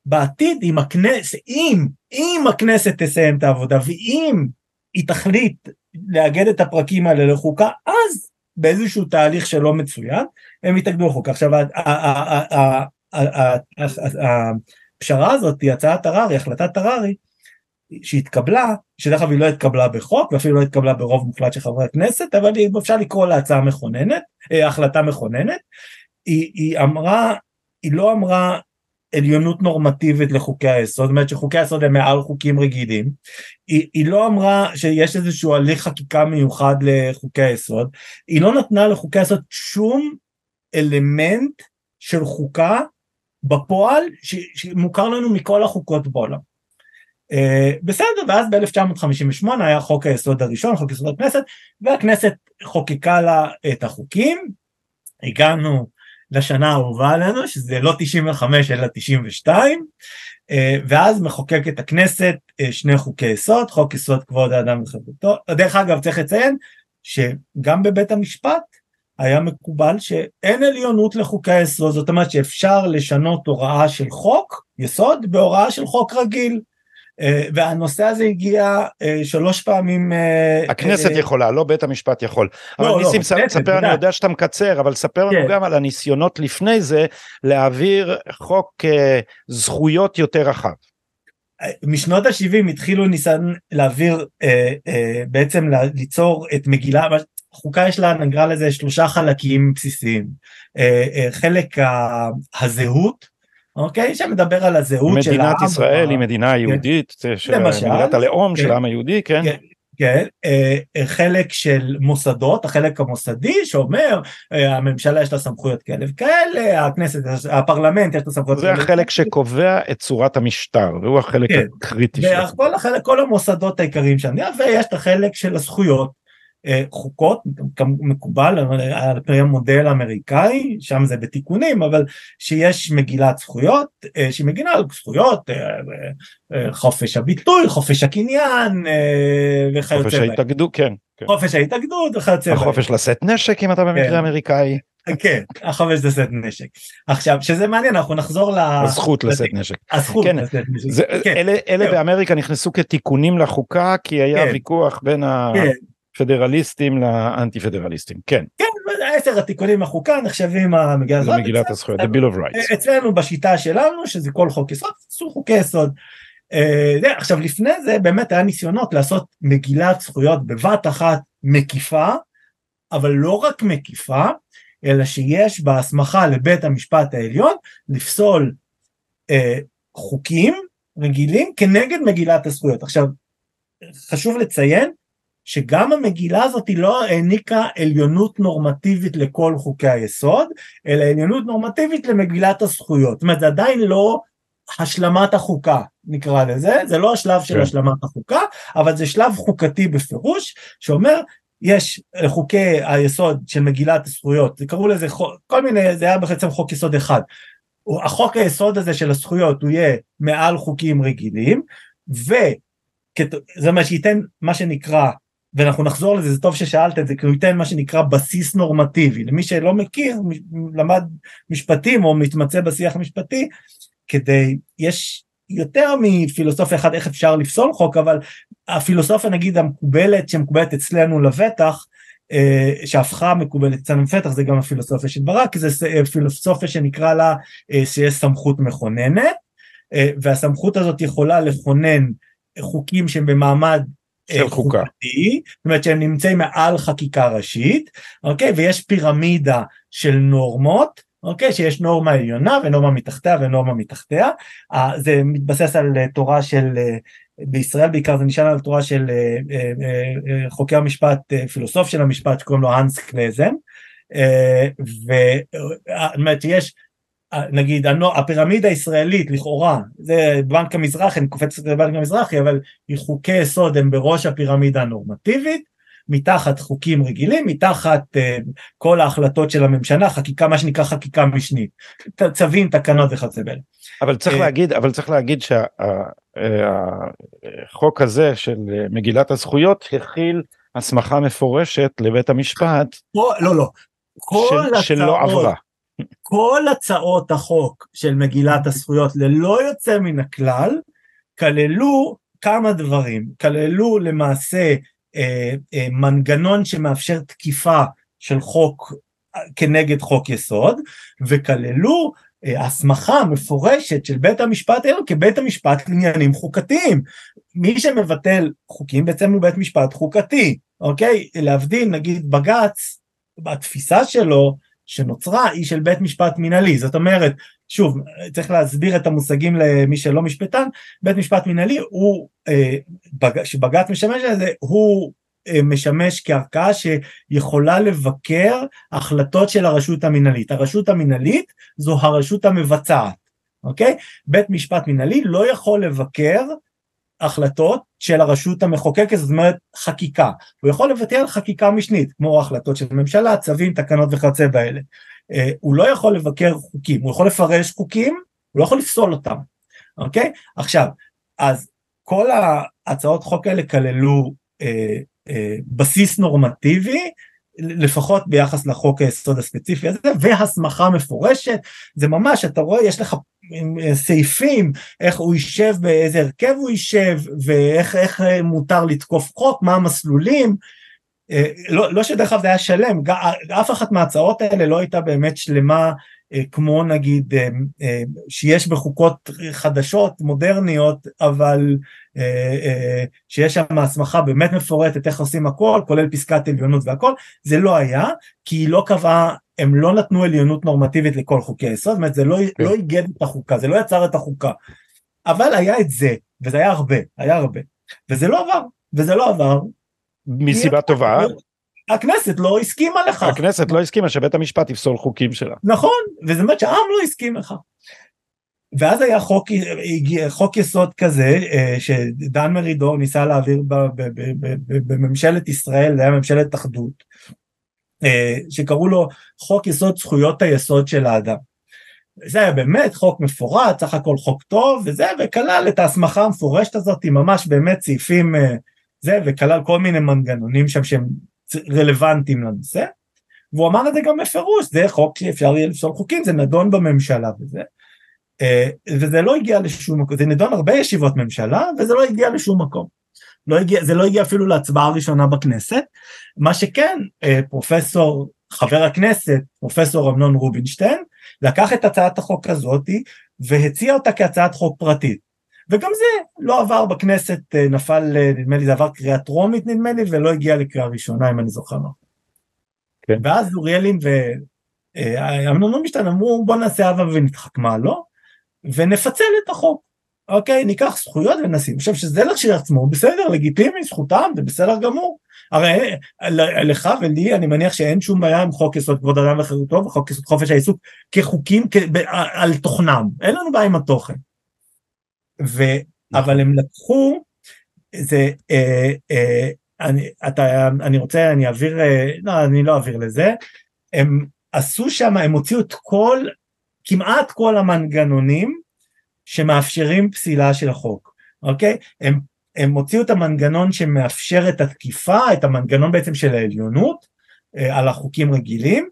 בעתיד אם הכנסת, אם, אם הכנסת תסיים את העבודה ואם היא תחליט לאגד את הפרקים האלה לחוקה, אז באיזשהו תהליך שלא מצוין, הם יתאגדו לחוקה. עכשיו הפשרה הזאת היא הצעת הררי, החלטת הררי, שהתקבלה, שדרך אגב היא לא התקבלה בחוק ואפילו לא התקבלה ברוב מוחלט של חברי הכנסת, אבל אפשר לקרוא לה הצעה מכוננת, אה, החלטה מכוננת, היא, היא אמרה, היא לא אמרה עליונות נורמטיבית לחוקי היסוד, זאת אומרת שחוקי היסוד הם מעל חוקים רגילים, היא, היא לא אמרה שיש איזשהו הליך חקיקה מיוחד לחוקי היסוד, היא לא נתנה לחוקי היסוד שום אלמנט של חוקה בפועל ש, שמוכר לנו מכל החוקות בעולם. Uh, בסדר, ואז ב-1958 היה חוק היסוד הראשון, חוק יסוד הכנסת, והכנסת חוקקה לה את החוקים, הגענו לשנה האהובה עלינו, שזה לא 95 אלא 92, אה, ואז מחוקקת הכנסת אה, שני חוקי יסוד, חוק יסוד כבוד האדם וחירותו, דרך אגב צריך לציין שגם בבית המשפט היה מקובל שאין עליונות לחוקי היסוד, זאת אומרת שאפשר לשנות הוראה של חוק יסוד בהוראה של חוק רגיל. אה, והנושא הזה הגיע אה, שלוש פעמים. אה, הכנסת יכולה, לא בית המשפט יכול. אבל לא, ניסים, לא, ספר, אני יודע שאתה מקצר, אבל ספר לנו כן. גם על הניסיונות לפני זה להעביר חוק זכויות יותר רחב. משנות ה-70 התחילו ניסיון להעביר, בעצם ליצור את מגילה, חוקה יש לה נקרא לזה שלושה חלקים בסיסיים. חלק הזהות, אוקיי? שמדבר על הזהות של העם. מדינת ישראל היא מדינה כן. יהודית, מדינת הלאום של. העם היהודי, כן? כן. כן, אה, אה, חלק של מוסדות, החלק המוסדי שאומר אה, הממשלה יש לה סמכויות כאלה וכאלה, הכנסת, הפרלמנט יש לה סמכויות כאלה. זה החלק שקובע את צורת המשטר, והוא החלק כן. הקריטי שלו. כל המוסדות העיקריים שם, ויש את החלק של הזכויות, חוקות, מקובל על פי המודל האמריקאי, שם זה בתיקונים, אבל שיש מגילת זכויות, אה, שהיא מגינה על זכויות, אה, חופש הביטוי, חופש הקניין וכיוצא בהם. חופש ההתאגדות, כן, כן. חופש ההתאגדות וכיוצא בהם. החופש לשאת נשק אם אתה במקרה כן. אמריקאי. כן, החופש לשאת נשק. עכשיו, שזה מעניין, אנחנו נחזור ל... הזכות לשאת נשק. הזכות כן, לשאת נשק. כן. אלה, אלה כן. באמריקה נכנסו כתיקונים לחוקה, כי היה כן. ויכוח בין ה... פדרליסטים לאנטי פדרליסטים כן כן עשר התיקונים החוקה נחשבים המגילת הזכויות the bill of rights. אצלנו בשיטה שלנו שזה כל חוק יסוד עשו חוקי יסוד. Uh, עכשיו לפני זה באמת היה ניסיונות לעשות מגילת זכויות בבת אחת מקיפה אבל לא רק מקיפה אלא שיש בה הסמכה לבית המשפט העליון לפסול uh, חוקים רגילים כנגד מגילת הזכויות. עכשיו חשוב לציין שגם המגילה הזאת היא לא העניקה עליונות נורמטיבית לכל חוקי היסוד, אלא עליונות נורמטיבית למגילת הזכויות. זאת אומרת, זה עדיין לא השלמת החוקה, נקרא לזה, זה לא השלב של כן. השלמת החוקה, אבל זה שלב חוקתי בפירוש, שאומר, יש חוקי היסוד של מגילת הזכויות, קראו לזה כל מיני, זה היה בעצם חוק יסוד אחד. החוק היסוד הזה של הזכויות הוא יהיה מעל חוקים רגילים, וזה מה שייתן מה שנקרא ואנחנו נחזור לזה, זה טוב ששאלת את זה, כי הוא ייתן מה שנקרא בסיס נורמטיבי. למי שלא מכיר, למד משפטים או מתמצא בשיח המשפטי, כדי, יש יותר מפילוסופיה אחת איך אפשר לפסול חוק, אבל הפילוסופיה נגיד המקובלת, שמקובלת אצלנו לבטח, אה, שהפכה מקובלת אצלנו לבטח, זה גם הפילוסופיה של ברק, זה אה, פילוסופיה שנקרא לה אה, שיש סמכות מכוננת, והסמכות הזאת יכולה לכונן חוקים שהם במעמד של חוקה. זאת אומרת שהם נמצאים מעל חקיקה ראשית, אוקיי? ויש פירמידה של נורמות, אוקיי? שיש נורמה עליונה ונורמה מתחתיה ונורמה מתחתיה. זה מתבסס על אה, תורה של, אה, בישראל בעיקר זה נשאר על תורה של אה, חוקי המשפט, פילוסוף של המשפט שקוראים לו האנס קלזן. זאת אומרת שיש נגיד הפירמידה הישראלית לכאורה זה בנק המזרחי אני קופץ לבנק המזרחי אבל חוקי יסוד הם בראש הפירמידה הנורמטיבית מתחת חוקים רגילים מתחת uh, כל ההחלטות של הממשלה חקיקה מה שנקרא חקיקה משנית צווים תקנות וכיוצא באלה. אבל צריך uh, להגיד אבל צריך להגיד שהחוק שה, הזה של מגילת הזכויות הכיל הסמכה מפורשת לבית המשפט. לא לא לא. של, שלא עברה. כל הצעות החוק של מגילת הזכויות ללא יוצא מן הכלל כללו כמה דברים, כללו למעשה אה, אה, מנגנון שמאפשר תקיפה של חוק כנגד חוק יסוד וכללו אה, הסמכה מפורשת של בית המשפט העליון כבית המשפט לעניינים חוקתיים. מי שמבטל חוקים בעצם הוא בית משפט חוקתי, אוקיי? להבדיל נגיד בג"ץ בתפיסה שלו שנוצרה היא של בית משפט מינהלי, זאת אומרת, שוב, צריך להסביר את המושגים למי שלא משפטן, בית משפט מינהלי הוא, אה, שבג"ץ משמש לזה, הוא אה, משמש כערכאה שיכולה לבקר החלטות של הרשות המינהלית. הרשות המינהלית זו הרשות המבצעת, אוקיי? בית משפט מינהלי לא יכול לבקר החלטות של הרשות המחוקקת, זאת אומרת חקיקה. הוא יכול לבטל חקיקה משנית, כמו החלטות של ממשלה, צווים, תקנות וכיוצא באלה. אה, הוא לא יכול לבקר חוקים, הוא יכול לפרש חוקים, הוא לא יכול לפסול אותם, אוקיי? עכשיו, אז כל ההצעות חוק האלה כללו אה, אה, בסיס נורמטיבי, לפחות ביחס לחוק היסוד הספציפי הזה, והסמכה מפורשת, זה ממש, אתה רואה, יש לך סעיפים, איך הוא יישב, באיזה הרכב הוא יישב, ואיך מותר לתקוף חוק, מה המסלולים, אה, לא, לא שדרך אגב זה היה שלם, אף אחת מההצעות האלה לא הייתה באמת שלמה אה, כמו נגיד שיש בחוקות חדשות מודרניות אבל שיש שם הסמכה באמת מפורטת איך עושים הכל כולל פסקת עליונות והכל. זה לא היה כי היא לא קבעה הם לא נתנו עליונות נורמטיבית לכל חוקי היסוד, זאת אומרת זה לא, כן. לא איגד את החוקה, זה לא יצר את החוקה. אבל היה את זה, וזה היה הרבה, היה הרבה. וזה לא עבר, וזה לא עבר. מסיבה טובה. הכנסת לא הסכימה לכך. הכנסת לא הסכימה שבית המשפט יפסול חוקים שלה. נכון, וזה באמת שהעם לא הסכים לכך. ואז היה חוק, חוק יסוד כזה אה, שדן מרידור ניסה להעביר בממשלת ישראל, זה היה ממשלת אחדות, שקראו לו חוק יסוד זכויות היסוד של האדם. זה היה באמת חוק מפורט, סך הכל חוק טוב וזה, וכלל את ההסמכה המפורשת הזאת, ממש באמת סעיפים אה, זה, וכלל כל מיני מנגנונים שם שהם רלוונטיים לנושא. והוא אמר את זה גם בפירוש, זה חוק שאפשר יהיה לפסול חוקים, זה נדון בממשלה וזה. אה, וזה לא הגיע לשום מקום, זה נדון הרבה ישיבות ממשלה, וזה לא הגיע לשום מקום. לא הגיע, זה לא הגיע אפילו להצבעה הראשונה בכנסת, מה שכן אה, פרופסור, חבר הכנסת, פרופסור אמנון רובינשטיין, לקח את הצעת החוק הזאתי והציע אותה כהצעת חוק פרטית. וגם זה לא עבר בכנסת, אה, נפל, אה, נדמה לי זה עבר קריאה טרומית נדמה לי, ולא הגיע לקריאה ראשונה אם אני זוכר נכון. כן. ואז אוריאלין ואמנון רובינשטיין אמרו בוא נעשה אבא ונדחק מה לא, ונפצל את החוק. אוקיי, ניקח זכויות ונשים. חושב שזה כשלעצמו בסדר, לגיטימי, זכותם, זה בסדר גמור. הרי לך ולי אני מניח שאין שום בעיה עם חוק יסוד כבוד אדם וחירותו וחוק יסוד חופש העיסוק כחוקים כ... על תוכנם, אין לנו בעיה עם התוכן. ו... אבל הם לקחו, זה, אה, אה, אני, אתה, אני רוצה, אני אעביר, אה, לא, אני לא אעביר לזה, הם עשו שם, הם הוציאו את כל, כמעט כל המנגנונים שמאפשרים פסילה של החוק, אוקיי? הם, הם הוציאו את המנגנון שמאפשר את התקיפה, את המנגנון בעצם של העליונות אה, על החוקים רגילים,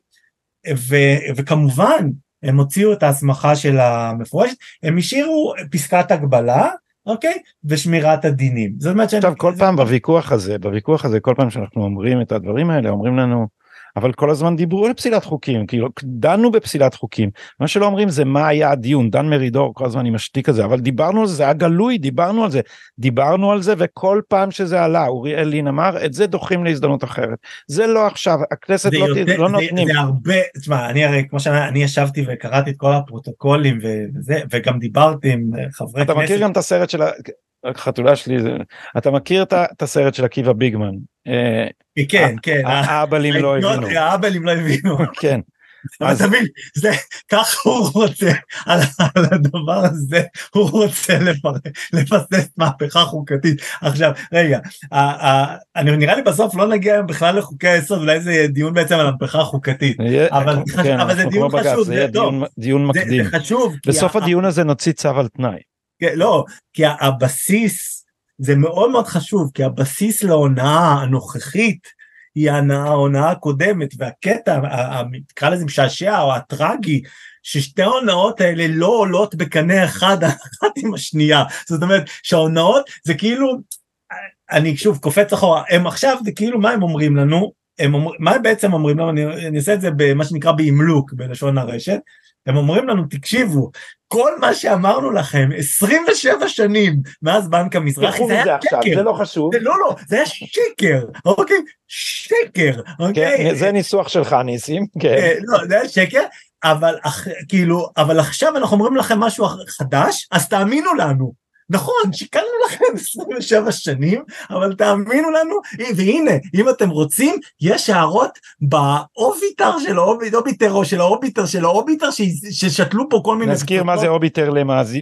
ו, וכמובן הם הוציאו את ההסמכה של המפורשת, הם השאירו פסקת הגבלה, אוקיי? ושמירת הדינים. זאת אומרת שאני... עכשיו כל פעם בוויכוח הזה, בוויכוח הזה, כל פעם שאנחנו אומרים את הדברים האלה, אומרים לנו, אבל כל הזמן דיברו על פסילת חוקים, כאילו דנו בפסילת חוקים, מה שלא אומרים זה מה היה הדיון, דן מרידור כל הזמן אני משתיק את זה, אבל דיברנו על זה, זה היה גלוי, דיברנו על זה, דיברנו על זה וכל פעם שזה עלה, אוריאל לין אמר, את זה דוחים להזדמנות אחרת, זה לא עכשיו, הכנסת לא, יותר, לא זה, נותנים. זה הרבה, תשמע, אני הרי, כמו שאני ישבתי וקראתי את כל הפרוטוקולים וזה, וגם דיברתי עם חברי כנסת. אתה מכיר גם את הסרט של החתולה שלי זה אתה מכיר את הסרט של עקיבא ביגמן? אה, כן כן. האבלים לא הבינו. האבלים לא הבינו. כן. אז תבין זה ככה הוא רוצה על, על הדבר הזה הוא רוצה לבסס מהפכה חוקתית. עכשיו רגע אני נראה לי בסוף לא נגיע בכלל לחוקי היסוד אולי זה דיון בעצם על המהפכה החוקתית. אבל, כן, אבל זה דיון חשוב זה דיון מקדים. בסוף הדיון הזה נוציא צו על תנאי לא, כי הבסיס, זה מאוד מאוד חשוב, כי הבסיס להונאה הנוכחית היא ההונאה הקודמת, והקטע, נקרא לזה משעשע או הטרגי, ששתי ההונאות האלה לא עולות בקנה אחד אחת עם השנייה. זאת אומרת שההונאות זה כאילו, אני שוב קופץ אחורה, הם עכשיו זה כאילו מה הם אומרים לנו, הם אומר, מה בעצם אומרים לנו, אני, אני אעשה את זה במה שנקרא באמלוק בלשון הרשת, הם אומרים לנו תקשיבו כל מה שאמרנו לכם 27 שנים מאז בנק המזרחי זה היה שקר, זה לא חשוב, זה לא לא זה היה שקר, אוקיי, שקר, אוקיי, כן, זה ניסוח שלך ניסים, כן, אה, לא זה היה שקר, אבל כאילו אבל עכשיו אנחנו אומרים לכם משהו חדש? אז תאמינו לנו נכון, שיקרנו לכם 27 שנים, אבל תאמינו לנו, והנה, אם אתם רוצים, יש הערות באוביטר של האוביטר או של האוביטר של האוביטר ששתלו פה כל מיני... נזכיר מה זה אוביטר למאזין,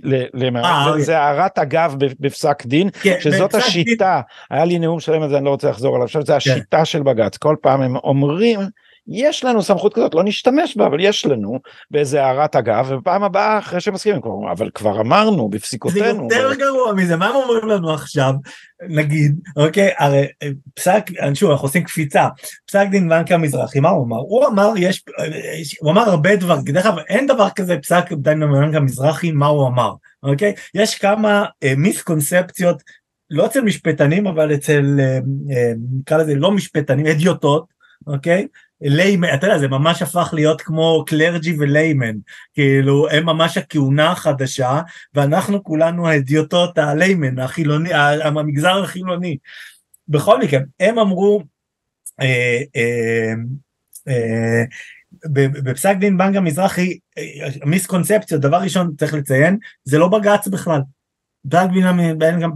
אה, אוקיי. זה הערת אגב בפסק דין, כן, שזאת השיטה, היה לי נאום שלם על זה, אני לא רוצה לחזור עליו, עכשיו זה כן. השיטה של בג"ץ, כל פעם הם אומרים, יש לנו סמכות כזאת, לא נשתמש בה, אבל יש לנו באיזה הערת אגב, ובפעם הבאה אחרי שמסכימים, אבל כבר אמרנו בפסיקותינו. זה יותר ו... גרוע מזה, מה הם אומרים לנו עכשיו, נגיד, אוקיי, הרי פסק, שוב, אנחנו עושים קפיצה, פסק דין בנק המזרחי, מה הוא אמר? הוא אמר, יש, הוא אמר הרבה דברים, דרך אגב, אין דבר כזה פסק דין בנק המזרחי, מה הוא אמר, אוקיי? יש כמה אה, מיסקונספציות, לא אצל משפטנים, אבל אצל, אה, אה, נקרא לזה לא משפטנים, אדיוטות, אוקיי? ליימן, אתה יודע, זה ממש הפך להיות כמו קלרג'י וליימן, כאילו, הם ממש הכהונה החדשה, ואנחנו כולנו האדיוטות הליימן, החילוני, המגזר החילוני. בכל מקרה, הם אמרו, אה, אה, אה, בפסק דין בנק המזרחי, מיסקונספציות, דבר ראשון צריך לציין, זה לא בג"ץ בכלל. פסק דין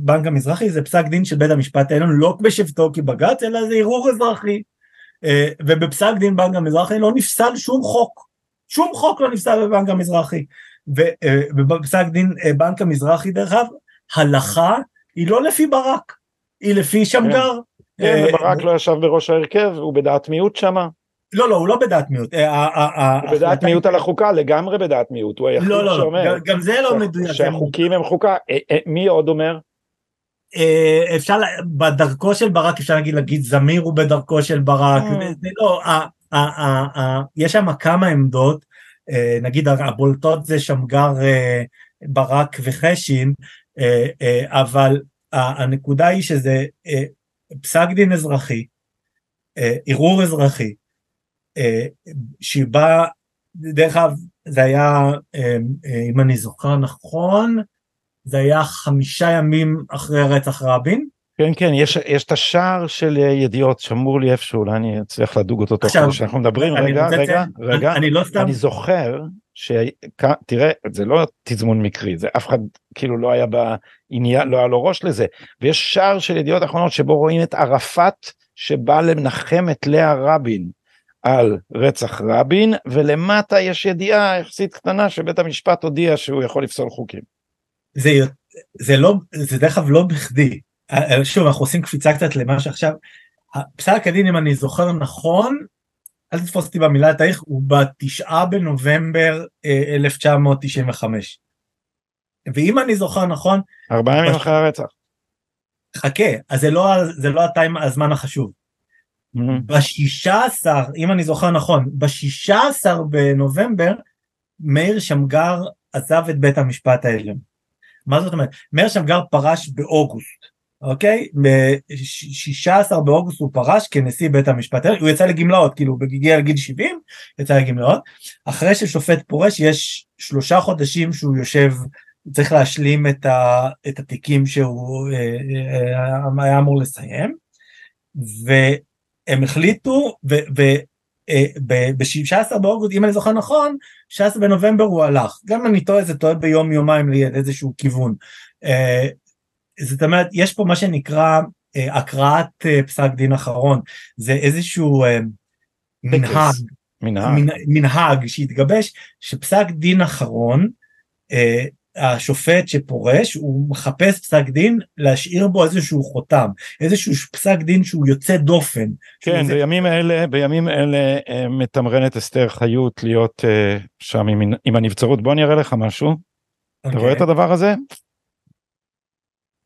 בנק המזרחי זה פסק דין של בית המשפט העליון, לא בשבתו כבג"ץ, אלא זה ערעור אזרחי. אה, ובפסק דין בנק המזרחי לא נפסל שום חוק, שום חוק לא נפסל בבנק המזרחי, אה, ובפסק דין אה, בנק המזרחי דרך אגב, הלכה היא לא לפי ברק, היא לפי שמגר. כן, כן ברק לא ישב בראש ההרכב, הוא בדעת מיעוט שמה. לא לא הוא לא בדעת מיעוט. הוא בדעת מיעוט על החוקה לגמרי בדעת מיעוט הוא היחיד לא, לא, שאומר גם זה לא מדויק שהחוקים הם חוקה מי עוד אומר? אה, אפשר בדרכו של ברק אפשר להגיד להגיד זמיר הוא בדרכו של ברק אה. זה לא יש שם כמה עמדות אה, נגיד הבולטות זה שמגר ברק וחשין אבל הנקודה היא שזה פסק דין אזרחי ערעור אזרחי שבא דרך אגב זה היה אם אני זוכר נכון זה היה חמישה ימים אחרי רצח רבין. כן כן יש יש את השער של אה, ידיעות שמור לי איפשהו אולי אני אצליח לדוג אותו תוך כדי שאנחנו מדברים רגע רגע רגע אני, אני לא סתם אני זוכר שתראה זה לא תזמון מקרי זה אף אחד כאילו לא היה בעניין לא היה לו ראש לזה ויש שער של ידיעות אחרונות שבו רואים את ערפאת שבא לנחם את לאה רבין על רצח רבין, ולמטה יש ידיעה יחסית קטנה שבית המשפט הודיע שהוא יכול לפסול חוקים. זה, זה לא, זה דרך אגב לא בכדי. שוב, אנחנו עושים קפיצה קצת למה שעכשיו, פסק הדין, אם אני זוכר נכון, אל תתפוס אותי במילה התאריך, הוא בתשעה בנובמבר 1995. אה, ואם אני זוכר נכון... ארבעה ימים אחרי הרצח. חכה, אז זה לא, זה לא הטיים, הזמן החשוב. Mm-hmm. בשישה עשר, אם אני זוכר נכון, בשישה עשר בנובמבר, מאיר שמגר עזב את בית המשפט העליון. מה זאת אומרת? מאיר שמגר פרש באוגוסט. אוקיי? ב-16 באוגוסט הוא פרש כנשיא בית המשפט, הוא יצא לגמלאות, כאילו הגיע לגיל 70, יצא לגמלאות, אחרי ששופט פורש יש שלושה חודשים שהוא יושב, צריך להשלים את, ה, את התיקים שהוא אה, אה, אה היה אמור לסיים, והם החליטו, ב-16 אה, באוגוסט, אם אני זוכר נכון, 16 בנובמבר הוא הלך, גם אם אני טועה זה טועה ביום יומיים לאיזשהו כיוון. אה, זאת אומרת יש פה מה שנקרא אה, הקראת פסק דין אחרון זה איזשהו מנהג, מנהג. מנהג שהתגבש שפסק דין אחרון השופט שפורש הוא מחפש פסק דין להשאיר בו איזשהו חותם איזשהו פסק דין שהוא יוצא דופן. כן זה... בימים אלה בימים אלה אה, מתמרנת אסתר חיות להיות אה, שם עם, עם הנבצרות בוא אני אראה לך משהו. Okay. אתה רואה את אוקיי. הדבר הזה?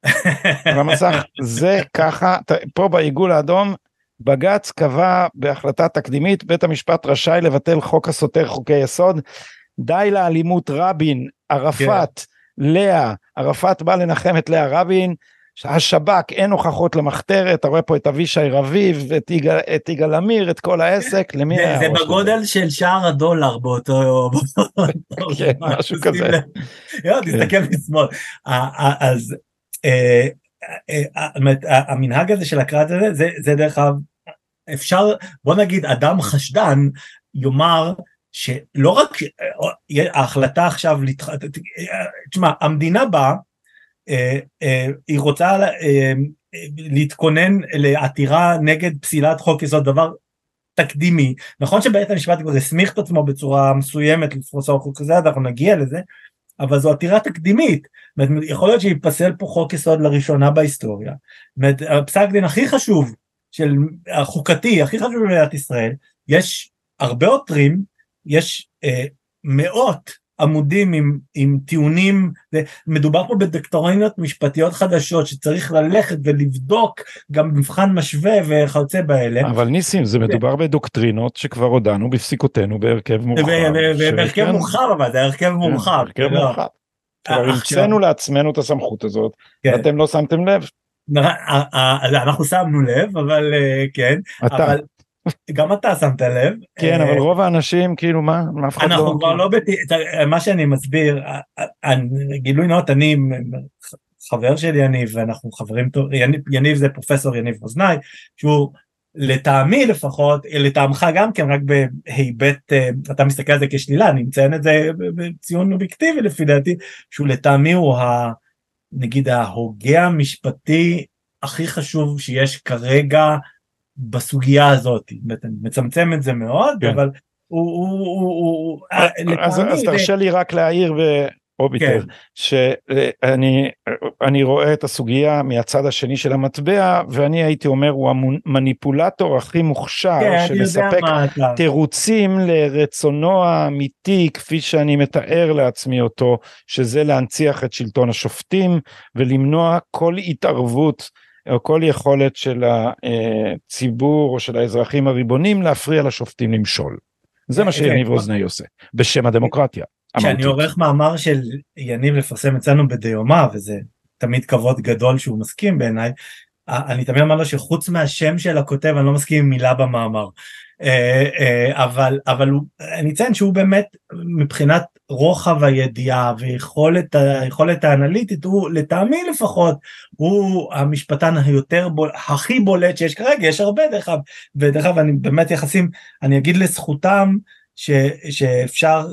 על המסך זה ככה פה בעיגול האדום בג"ץ קבע בהחלטה תקדימית בית המשפט רשאי לבטל חוק הסותר חוקי יסוד די לאלימות רבין ערפאת כן. לאה ערפאת בא לנחם את לאה רבין השב"כ אין הוכחות למחתרת אתה רואה פה את אבישי רביב את יגאל, את יגאל עמיר את כל העסק למי היה זה בגודל של שער הדולר באותו כן, משהו כזה. תסתכל משמאל. אז אה, אה, אה, המנהג הזה של הקראת הזה זה, זה דרך אגב אפשר בוא נגיד אדם חשדן יאמר שלא רק ההחלטה עכשיו, תשמע המדינה באה, היא רוצה להתכונן לעתירה נגד פסילת חוק יסוד דבר תקדימי. נכון שבית המשפט כבר הסמיך את עצמו בצורה מסוימת לפרוס חוק כזה אנחנו נגיע לזה אבל זו עתירה תקדימית, יכול להיות שייפסל פה חוק יסוד לראשונה בהיסטוריה, הפסק דין הכי חשוב, של החוקתי הכי חשוב במדינת ישראל, יש הרבה עותרים, יש אה, מאות עמודים עם, עם טיעונים, מדובר פה בדוקטוריניות משפטיות חדשות שצריך ללכת ולבדוק גם מבחן משווה וכיוצא באלה. אבל ניסים זה מדובר בדוקטרינות שכבר הודענו בפסיקותינו בהרכב מורחב. בהרכב מורחב אבל זה הרכב כן, מורחב. הרכב לא. מורחב. כבר המצאנו לעצמנו את הסמכות הזאת כן. ואתם לא שמתם לב. אנחנו שמנו לב אבל אה, כן. אתה. גם אתה שמת לב. כן, אבל אה, רוב האנשים כאילו מה, אף אחד לא... אנחנו כבר לא, מה שאני מסביר, גילוי נאות, אני חבר של יניב ואנחנו חברים טוב, יניב זה פרופסור יניב אוזנאי, שהוא לטעמי לפחות, לטעמך גם כן, רק בהיבט, אה, אתה מסתכל על זה כשלילה, אני מציין את זה בציון אובייקטיבי לפי דעתי, שהוא לטעמי הוא ה... נגיד ההוגה המשפטי הכי חשוב שיש כרגע בסוגיה הזאת, מצמצם את זה מאוד, כן. אבל הוא, הוא, הוא, אה, אז, אז תרשה לי רק להעיר באוביטר, כן. שאני רואה את הסוגיה מהצד השני של המטבע, ואני הייתי אומר הוא המניפולטור הכי מוכשר, כן, שמספק תירוצים לרצונו האמיתי, כפי שאני מתאר לעצמי אותו, שזה להנציח את שלטון השופטים ולמנוע כל התערבות. או כל יכולת של הציבור או של האזרחים הריבונים להפריע לשופטים למשול. זה מה שיניב רוזני עושה, בשם הדמוקרטיה. כשאני עורך מאמר של יניב לפרסם אצלנו בדיומה, וזה תמיד כבוד גדול שהוא מסכים בעיניי, אני תמיד אומר לו שחוץ מהשם של הכותב אני לא מסכים עם מילה במאמר. אה, אה, אבל אבל אני אציין שהוא באמת מבחינת רוחב הידיעה ויכולת האנליטית הוא לטעמי לפחות הוא המשפטן היותר בול, הכי בולט שיש כרגע יש הרבה דרך אגב ודרך אגב אני באמת יחסים אני אגיד לזכותם ש, שאפשר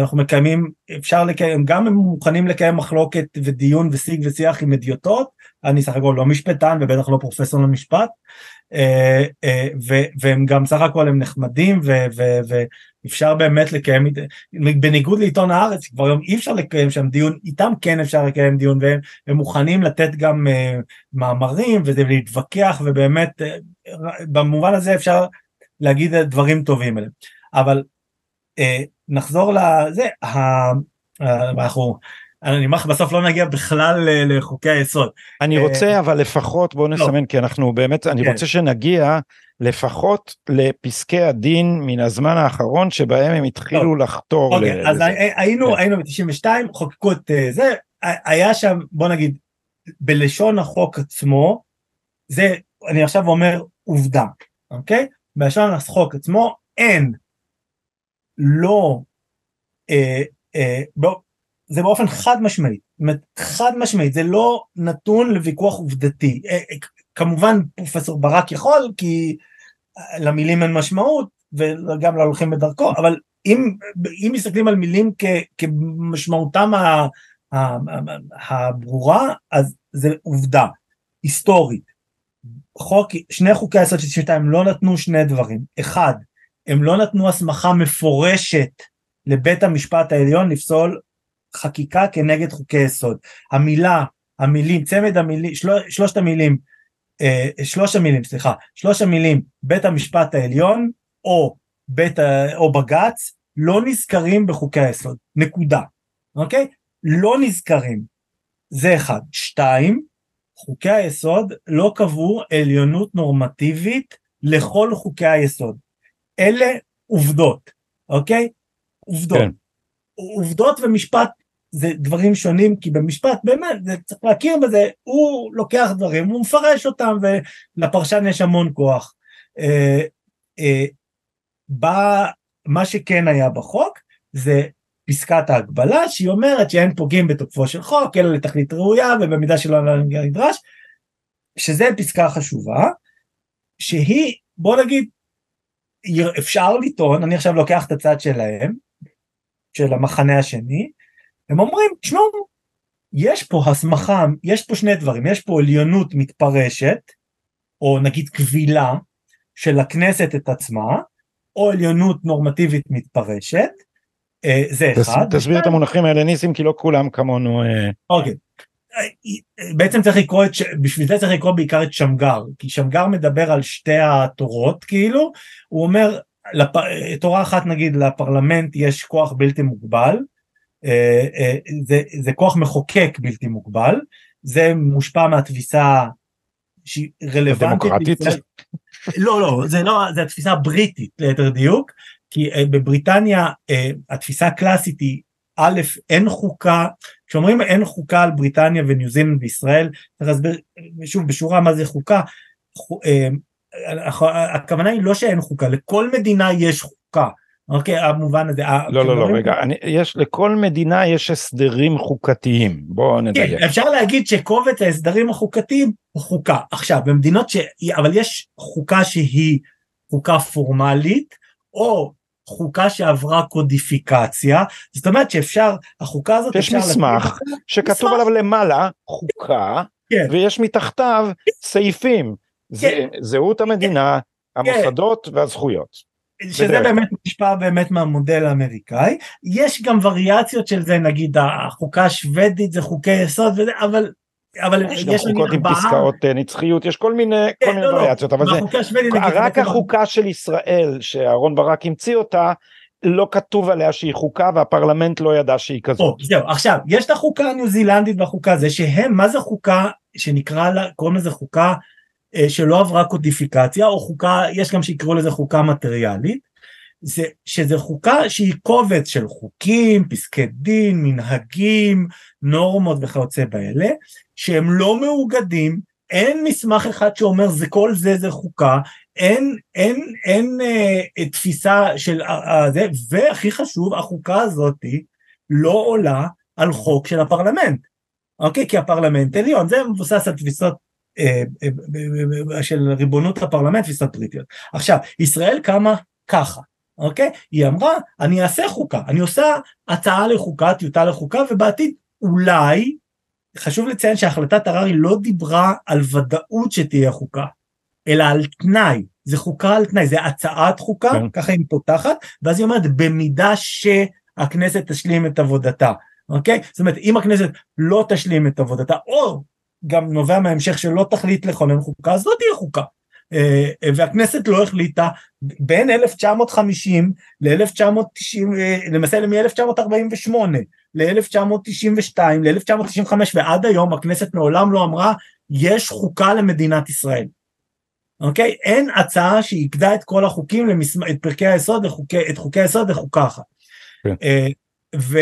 אנחנו מקיימים אפשר לקיים גם הם מוכנים לקיים מחלוקת ודיון ושיג ושיח עם אדיוטות אני סך הכל לא משפטן ובטח לא פרופסור למשפט, אה, אה, והם גם סך הכל הם נחמדים ואפשר באמת לקיים, בניגוד לעיתון הארץ, כבר היום אי אפשר לקיים שם דיון, איתם כן אפשר לקיים דיון והם מוכנים לתת גם אה, מאמרים ולהתווכח ובאמת במובן הזה אפשר להגיד דברים טובים עליהם, אבל נחזור לזה, אנחנו אני אומר לך בסוף לא נגיע בכלל לחוקי היסוד. אני רוצה אבל לפחות בוא לא. נסמן כי אנחנו באמת אני כן. רוצה שנגיע לפחות לפסקי הדין מן הזמן האחרון שבהם הם התחילו לחתור. אוקיי, אז היינו כן. היינו ב-92 חוקקו את אה, זה היה שם בוא נגיד בלשון החוק עצמו זה אני עכשיו אומר עובדה אוקיי בלשון החוק עצמו אין לא אה, אה, זה באופן חד משמעי, חד משמעית, זה לא נתון לוויכוח עובדתי. אה, אה, כמובן פרופסור ברק יכול כי למילים אין משמעות וגם לא הולכים בדרכו, אבל אם, אם מסתכלים על מילים כ, כמשמעותם הברורה, אז זה עובדה היסטורית. חוק, שני חוקי היסוד של 92 לא נתנו שני דברים. אחד, הם לא נתנו הסמכה מפורשת לבית המשפט העליון לפסול חקיקה כנגד חוקי יסוד. המילה, המילים, צמד המילים, של, שלושת המילים, אה, שלוש המילים, סליחה, שלוש המילים בית המשפט העליון או, בית, או בג"ץ לא נזכרים בחוקי היסוד, נקודה, אוקיי? לא נזכרים, זה אחד. שתיים, חוקי היסוד לא קבעו עליונות נורמטיבית לכל חוקי היסוד. אלה עובדות, אוקיי? עובדות. כן. עובדות ומשפט זה דברים שונים כי במשפט באמת זה צריך להכיר בזה הוא לוקח דברים הוא מפרש אותם ולפרשן יש המון כוח. אה, אה, בא, מה שכן היה בחוק זה פסקת ההגבלה שהיא אומרת שאין פוגעים בתוקפו של חוק אלא לתכלית ראויה ובמידה שלא נדרש שזה פסקה חשובה שהיא בוא נגיד אפשר לטעון אני עכשיו לוקח את הצד שלהם של המחנה השני הם אומרים, תשמעו, יש פה הסמכה, יש פה שני דברים, יש פה עליונות מתפרשת, או נגיד קבילה של הכנסת את עצמה, או עליונות נורמטיבית מתפרשת, אה, זה אחד. תסביר את המונחים האלה ניסים, כי לא כולם כמונו. אה, אוקיי. בעצם צריך לקרוא את, בשביל זה צריך לקרוא בעיקר את שמגר, כי שמגר מדבר על שתי התורות כאילו, הוא אומר, לפ... תורה אחת נגיד לפרלמנט יש כוח בלתי מוגבל, אה, אה, זה, זה כוח מחוקק בלתי מוגבל, זה מושפע מהתפיסה שהיא רלוונטית. לא, לא, זה לא, זה התפיסה הבריטית ליתר דיוק, כי אה, בבריטניה התפיסה הקלאסית היא א', אין חוקה, כשאומרים אין חוקה על בריטניה וניו זילנד וישראל, צריך להסביר שוב בשורה מה זה חוקה, הכוונה היא לא שאין חוקה, לכל מדינה יש חוקה, אוקיי, המובן הזה. לא, לא, לא, רגע, אני, יש, לכל מדינה יש הסדרים חוקתיים, בואו נדייק. כן, אפשר להגיד שקובץ ההסדרים החוקתיים הוא חוקה. עכשיו, במדינות ש... אבל יש חוקה שהיא חוקה פורמלית, או חוקה שעברה קודיפיקציה, זאת אומרת שאפשר, החוקה הזאת יש מסמך שכתוב. עליו למעלה חוקה, כן. ויש מתחתיו סעיפים, כן. זהות המדינה, כן. המוסדות והזכויות. שזה בדרך. באמת מושפע באמת מהמודל האמריקאי, יש גם וריאציות של זה, נגיד החוקה השוודית זה חוקי יסוד, וזה, אבל אבל יש, יש חוקות עם ארבעה... פסקאות אה, נצחיות, יש כל מיני, כן, כל מיני לא, לא. וריאציות, לא, אבל זה, רק החוקה של ישראל, שאהרון ברק המציא אותה, לא כתוב עליה שהיא חוקה והפרלמנט לא ידע שהיא כזאת. זהו, עכשיו, יש את החוקה הניו זילנדית והחוקה זה שהם, מה זה חוקה שנקרא לה, קוראים לזה חוקה שלא עברה קודיפיקציה או חוקה יש גם שיקראו לזה חוקה מטריאלית זה שזה חוקה שהיא קובץ של חוקים פסקי דין מנהגים נורמות וכיוצא באלה שהם לא מאוגדים אין מסמך אחד שאומר זה כל זה זה חוקה אין אין אין אה, תפיסה של אה, זה והכי חשוב החוקה הזאתי לא עולה על חוק של הפרלמנט. אוקיי? כי הפרלמנט עליון זה מבוסס על תפיסות אה, אה, של ריבונות הפרלמנט תפיסות בריטיות. עכשיו, ישראל קמה ככה, אוקיי? היא אמרה, אני אעשה חוקה, אני עושה הצעה לחוקה, טיוטה לחוקה, ובעתיד אולי חשוב לציין שהחלטת הררי לא דיברה על ודאות שתהיה חוקה, אלא על תנאי, זה חוקה על תנאי, זה הצעת חוקה, כן. ככה היא פותחת, ואז היא אומרת במידה שהכנסת תשלים את עבודתה, אוקיי? זאת אומרת אם הכנסת לא תשלים את עבודתה, או גם נובע מההמשך שלא תחליט לכונן חוקה, אז לא תהיה חוקה. אה, והכנסת לא החליטה בין 1950 ל-1990, אה, למעשה מ-1948 ל-1992, ל-1995 ועד היום הכנסת מעולם לא אמרה יש חוקה למדינת ישראל. אוקיי? אין הצעה שעיכדה את כל החוקים, למס... את פרקי היסוד, לחוקי... את חוקי היסוד לחוקה אחת. כן. ו...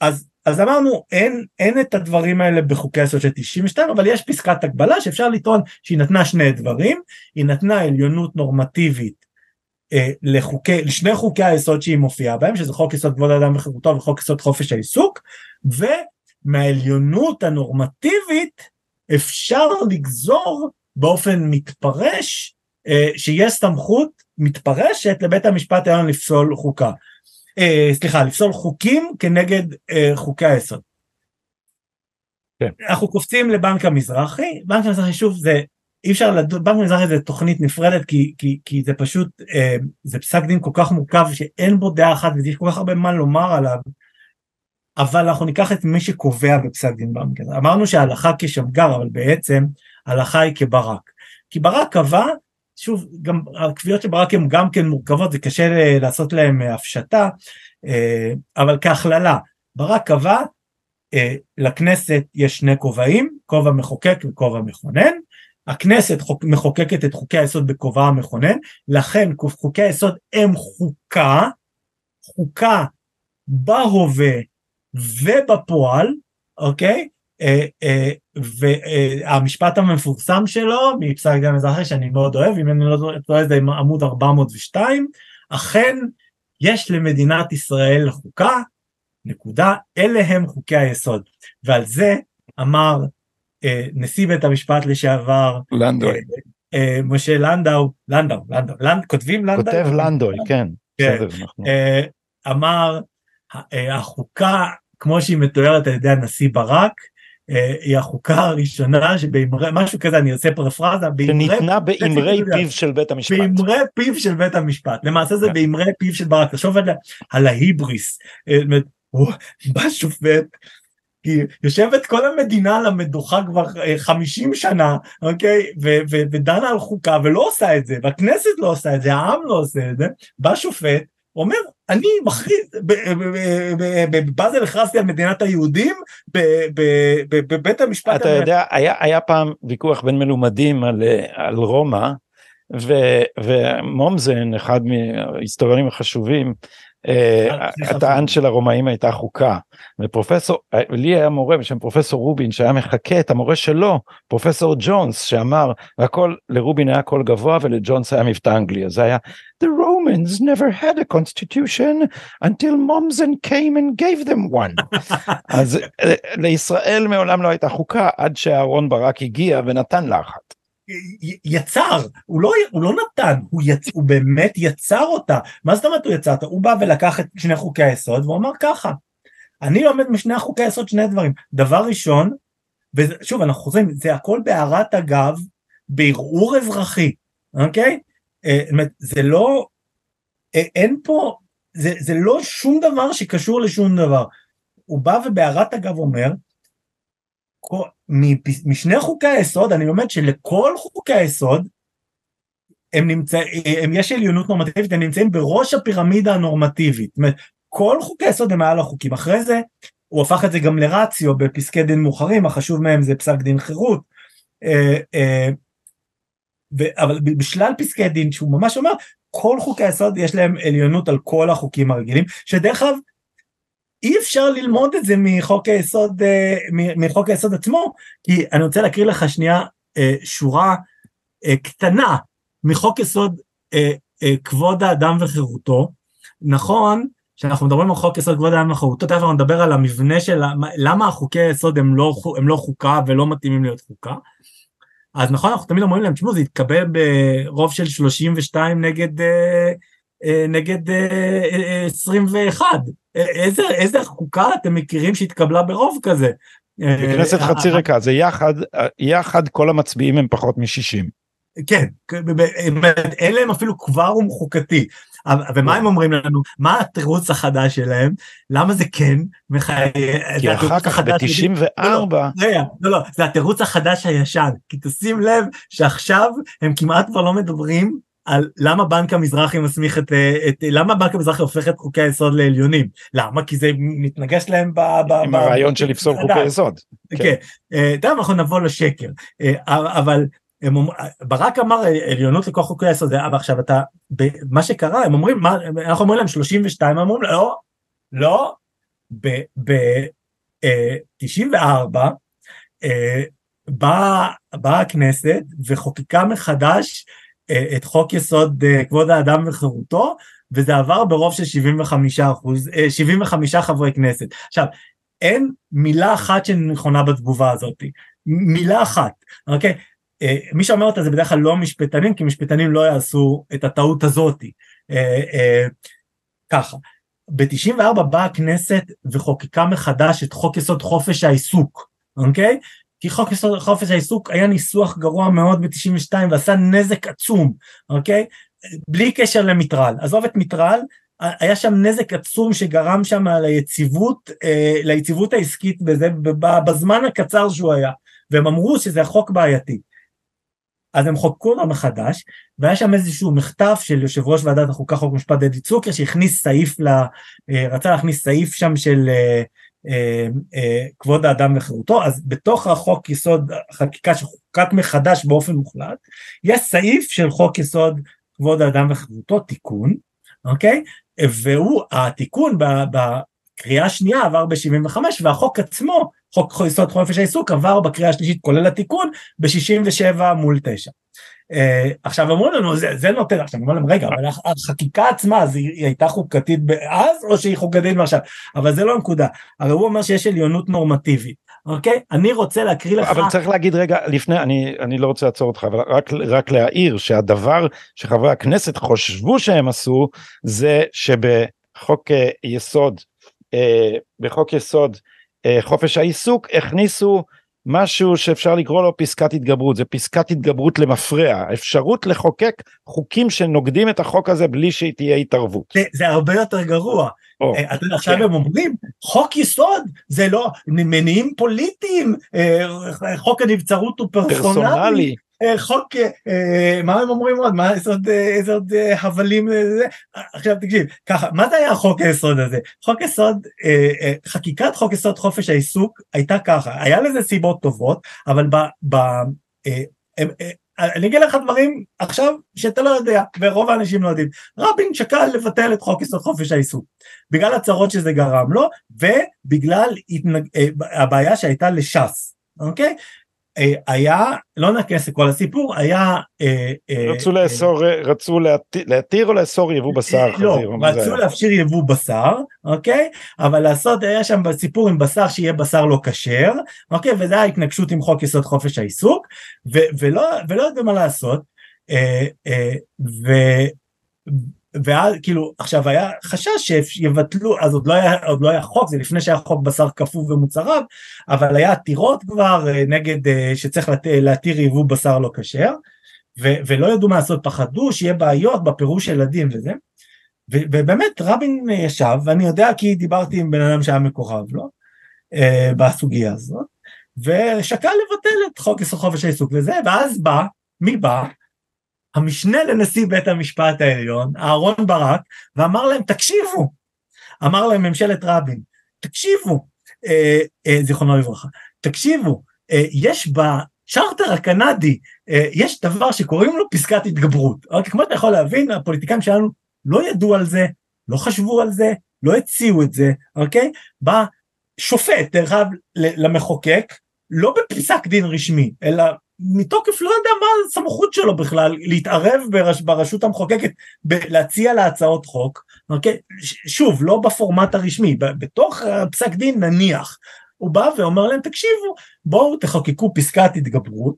אז אז אמרנו אין, אין את הדברים האלה בחוקי היסוד של 92 אבל יש פסקת הגבלה שאפשר לטעון שהיא נתנה שני דברים. היא נתנה עליונות נורמטיבית אה, לחוקי, לשני חוקי היסוד שהיא מופיעה בהם שזה חוק יסוד כבוד האדם וחירותו וחוק יסוד חופש העיסוק ומהעליונות הנורמטיבית אפשר לגזור באופן מתפרש אה, שיש סמכות מתפרשת לבית המשפט העליון לפסול חוקה אה, סליחה, לפסול חוקים כנגד אה, חוקי היסוד. כן. אנחנו קופצים לבנק המזרחי, בנק המזרחי שוב זה אי אפשר לדון, בנק המזרחי זה תוכנית נפרדת כי, כי, כי זה פשוט, אה, זה פסק דין כל כך מורכב שאין בו דעה אחת ויש כל כך הרבה מה לומר עליו, אבל אנחנו ניקח את מי שקובע בפסק דין בנק הזה. אמרנו שההלכה כשמגר, אבל בעצם ההלכה היא כברק. כי ברק קבע שוב, גם הקביעות של ברק הן גם כן מורכבות, זה קשה לעשות להן הפשטה, אה, אבל כהכללה, ברק קבע, אה, לכנסת יש שני כובעים, כובע מחוקק וכובע מכונן, הכנסת מחוקקת את חוקי היסוד בכובעה המכונן, לכן חוקי היסוד הם חוקה, חוקה בהווה ובפועל, אוקיי? אה, אה, והמשפט המפורסם שלו מפסק דין מזרחי שאני מאוד אוהב אם אני לא טועה זה עמוד 402 אכן יש למדינת ישראל חוקה נקודה אלה הם חוקי היסוד. ועל זה אמר אה, נשיא בית המשפט לשעבר לנדוי. אה, אה, משה לנדאו לנדאו לנדאו לנד, כותבים לנדאו? כותב לנדוי כן, כן. אה, אמר אה, החוקה כמו שהיא מתוארת על ידי הנשיא ברק היא החוקה הראשונה שבאמרי, משהו כזה, אני עושה פרפרזה, שניתנה באמרי פיו של בית המשפט. באמרי פיו של בית המשפט, למעשה זה כן. באמרי פיו של ברק, תחשוב על ההיבריס, אה, בא שופט, כי יושבת כל המדינה על המדוכה כבר 50 אה, שנה, אוקיי, ודנה על חוקה ולא עושה את זה, והכנסת לא עושה את זה, העם לא עושה את זה, בא שופט, אומר אני מכריז, בבאזל הכרזתי על מדינת היהודים בבית המשפט. אתה יודע, היה, היה פעם ויכוח בין מלומדים על, על רומא, ומומזן, אחד מההיסטוריונים החשובים, הטען של הרומאים הייתה חוקה ופרופסור לי היה מורה בשם פרופסור רובין שהיה מחקה את המורה שלו פרופסור ג'ונס שאמר הכל לרובין היה קול גבוה ולג'ונס היה מבטא אנגלי אז זה היה The Romans never had a constitution until Momsen came and gave them one. אז אה, לישראל מעולם לא הייתה חוקה עד שאהרון ברק הגיע ונתן לה אחת. יצר, הוא לא, הוא לא נתן, הוא, יצ, הוא באמת יצר אותה. מה זאת אומרת הוא יצר אותה? הוא בא ולקח את שני חוקי היסוד והוא אמר ככה, אני לומד משני חוקי היסוד שני דברים. דבר ראשון, ושוב אנחנו חוזרים, זה הכל בהערת אגב, בערעור אזרחי, אוקיי? אה, זה לא, אה, אין פה, זה, זה לא שום דבר שקשור לשום דבר. הוא בא ובהערת אגב אומר, משני חוקי היסוד אני לומד שלכל חוקי היסוד הם נמצאים, יש עליונות נורמטיבית, הם נמצאים בראש הפירמידה הנורמטיבית. כל חוקי היסוד הם מעל החוקים. אחרי זה הוא הפך את זה גם לרציו בפסקי דין מאוחרים, החשוב מהם זה פסק דין חירות. אה, אה, אבל בשלל פסקי דין שהוא ממש אומר, כל חוקי היסוד יש להם עליונות על כל החוקים הרגילים, שדרך אגב אי אפשר ללמוד את זה מחוק היסוד, אה, מחוק היסוד עצמו, כי אני רוצה להקריא לך שנייה אה, שורה אה, קטנה מחוק יסוד כבוד האדם וחירותו. נכון שאנחנו מדברים על חוק יסוד כבוד האדם וחירותו, תכף אנחנו נדבר על המבנה של למה החוקי היסוד הם לא, הם לא חוקה ולא מתאימים להיות חוקה. אז נכון אנחנו תמיד אומרים להם, תשמעו זה יתקבל ברוב של 32 נגד נגד 21. אה, אה, איזה, איזה חוקה אתם מכירים שהתקבלה ברוב כזה? בכנסת חצי ריקה זה יחד יחד כל המצביעים הם פחות מ-60. כן, אין להם אפילו קוורום חוקתי. ומה הם אומרים לנו? מה התירוץ החדש שלהם? למה זה כן כי אחר כך ב-94... לא, לא, לא, לא, זה התירוץ החדש הישן. כי תשים לב שעכשיו הם כמעט כבר לא מדברים על למה בנק המזרחי מסמיך את, את למה בנק המזרחי הופך את חוקי היסוד לעליונים? למה? כי זה מתנגש להם ב, ב, עם ב, הרעיון של לפסול חוקי יסוד. כן, כן. טוב אנחנו נבוא לשקר. אבל הם, ברק אמר עליונות לכוח חוקי היסוד, אבל עכשיו אתה, מה שקרה, הם אומרים, מה, אנחנו אומרים להם 32, הם אומרים לא, לא, ב-94 אה, באה בא הכנסת וחוקקה מחדש אה, את חוק יסוד אה, כבוד האדם וחירותו, וזה עבר ברוב של 75 אחוז, 75 חברי כנסת. עכשיו, אין מילה אחת שנכונה בתגובה הזאת, מילה אחת, אוקיי? אה, מי שאומר אותה זה בדרך כלל לא משפטנים, כי משפטנים לא יעשו את הטעות. אה, אה, ככה, ב-94 באה הכנסת וחוקקה מחדש את חוק יסוד חופש העיסוק, אוקיי? כי חוק יסוד חופש העיסוק היה ניסוח גרוע מאוד ב-92 ועשה נזק עצום, אוקיי? בלי קשר למטרל, עזוב את מטרל, היה שם נזק עצום שגרם שם ליציבות, ליציבות העסקית בזה, בזמן הקצר שהוא היה, והם אמרו שזה חוק בעייתי. אז הם חוקקו אותו מחדש, והיה שם איזשהו מכתב של יושב ראש ועדת החוקה חוק משפט דדי צוקר שהכניס סעיף, לה, אה, רצה להכניס סעיף שם של אה, אה, כבוד האדם וחירותו, אז בתוך החוק יסוד חקיקה שחוקק מחדש באופן מוחלט, יש סעיף של חוק יסוד כבוד האדם וחירותו, תיקון, אוקיי? והוא, התיקון בקריאה השנייה עבר ב-75 והחוק עצמו חוק יסוד חופש העיסוק עבר בקריאה השלישית כולל התיקון ב-67 מול 9. Uh, אה, עכשיו אמרו לנו זה, זה נותן עכשיו אמרו להם רגע אבל החקיקה עצמה אז היא, הייתה חוקתית אז או שהיא חוקתית מעכשיו? אבל זה לא נקודה הרי הוא אומר שיש עליונות נורמטיבית. אוקיי? אני רוצה להקריא לך אבל צריך להגיד רגע לפני אני אני לא רוצה לעצור אותך אבל רק רק להעיר שהדבר שחברי הכנסת חושבו שהם עשו זה שבחוק uh, יסוד uh, בחוק יסוד אה, חופש העיסוק הכניסו משהו שאפשר לקרוא לו פסקת התגברות זה פסקת התגברות למפרע אפשרות לחוקק חוקים שנוגדים את החוק הזה בלי שתהיה התערבות. זה, זה הרבה יותר גרוע. Oh, יודע, עכשיו כן. הם אומרים חוק יסוד זה לא מניעים פוליטיים אה, חוק הנבצרות הוא פרסונלי, פרסונלי. אה, חוק, אה, מה הם אומרים עוד? מה עוד, איזה עוד הבלים לזה? עכשיו תקשיב, ככה, מה זה היה החוק היסוד הזה? חוק יסוד, חקיקת חוק יסוד חופש העיסוק הייתה ככה, היה לזה סיבות טובות, אבל ב... ב אני אגיד לך דברים עכשיו שאתה לא יודע ורוב האנשים לא יודעים רבין שקל לבטל את חוק יסוד חופש העיסוק בגלל הצרות שזה גרם לו ובגלל התנג... הבעיה שהייתה לש"ס אוקיי אה, היה, לא נכנס לכל הסיפור, היה... אה, אה, רצו לאסור, רצו להתיר או לאסור יבוא בשר? לא, רצו לאפשר יבוא בשר, אוקיי? אבל לעשות, היה שם סיפור עם בשר שיהיה בשר לא כשר, אוקיי? וזה היה התנגשות עם חוק יסוד חופש העיסוק, ולא יודעים מה לעשות, ו... ואז כאילו עכשיו היה חשש שיבטלו אז עוד לא היה עוד לא היה חוק זה לפני שהיה חוק בשר קפוא ומוצריו אבל היה עתירות כבר אה, נגד אה, שצריך לת, להתיר יבוא בשר לא כשר ולא ידעו מה לעשות פחדו שיהיה בעיות בפירוש ילדים וזה ובאמת רבין ישב ואני יודע כי דיברתי עם בן אדם שהיה מקורב לו אה, בסוגיה הזאת ושקל לבטל את חוק יסוד חופש העיסוק וזה ואז בא מי בא המשנה לנשיא בית המשפט העליון, אהרון ברק, ואמר להם, תקשיבו, אמר להם ממשלת רבין, תקשיבו, אה, אה, זיכרונו לברכה, תקשיבו, אה, יש בצ'רטר הקנדי, אה, יש דבר שקוראים לו פסקת התגברות. אוקיי, כמו שאתה יכול להבין, הפוליטיקאים שלנו לא ידעו על זה, לא חשבו על זה, לא הציעו את זה, אוקיי? בא שופט, דרך אגב, למחוקק, לא בפסק דין רשמי, אלא מתוקף לא יודע מה הסמכות שלו בכלל להתערב ברש, ברשות המחוקקת ב- להציע להצעות חוק, אוקיי? שוב לא בפורמט הרשמי, בתוך פסק דין נניח, הוא בא ואומר להם תקשיבו בואו תחוקקו פסקת התגברות,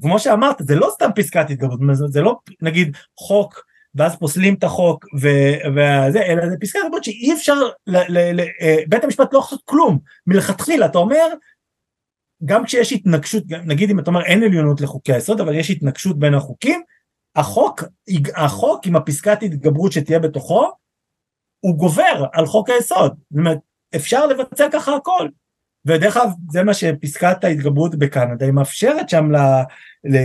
כמו שאמרת זה לא סתם פסקת התגברות, זה לא נגיד חוק ואז פוסלים את החוק וזה, אלא זה פסקת התגברות שאי אפשר, ל- ל- ל- אה, בית המשפט לא יכול כלום מלכתחילה, אתה אומר גם כשיש התנגשות, נגיד אם אתה אומר אין עליונות לחוקי היסוד, אבל יש התנגשות בין החוקים, החוק, החוק עם הפסקת התגברות שתהיה בתוכו, הוא גובר על חוק היסוד. זאת אומרת, אפשר לבצע ככה הכל. ודרך אגב, זה מה שפסקת ההתגברות בקנדה, היא מאפשרת שם ל... ל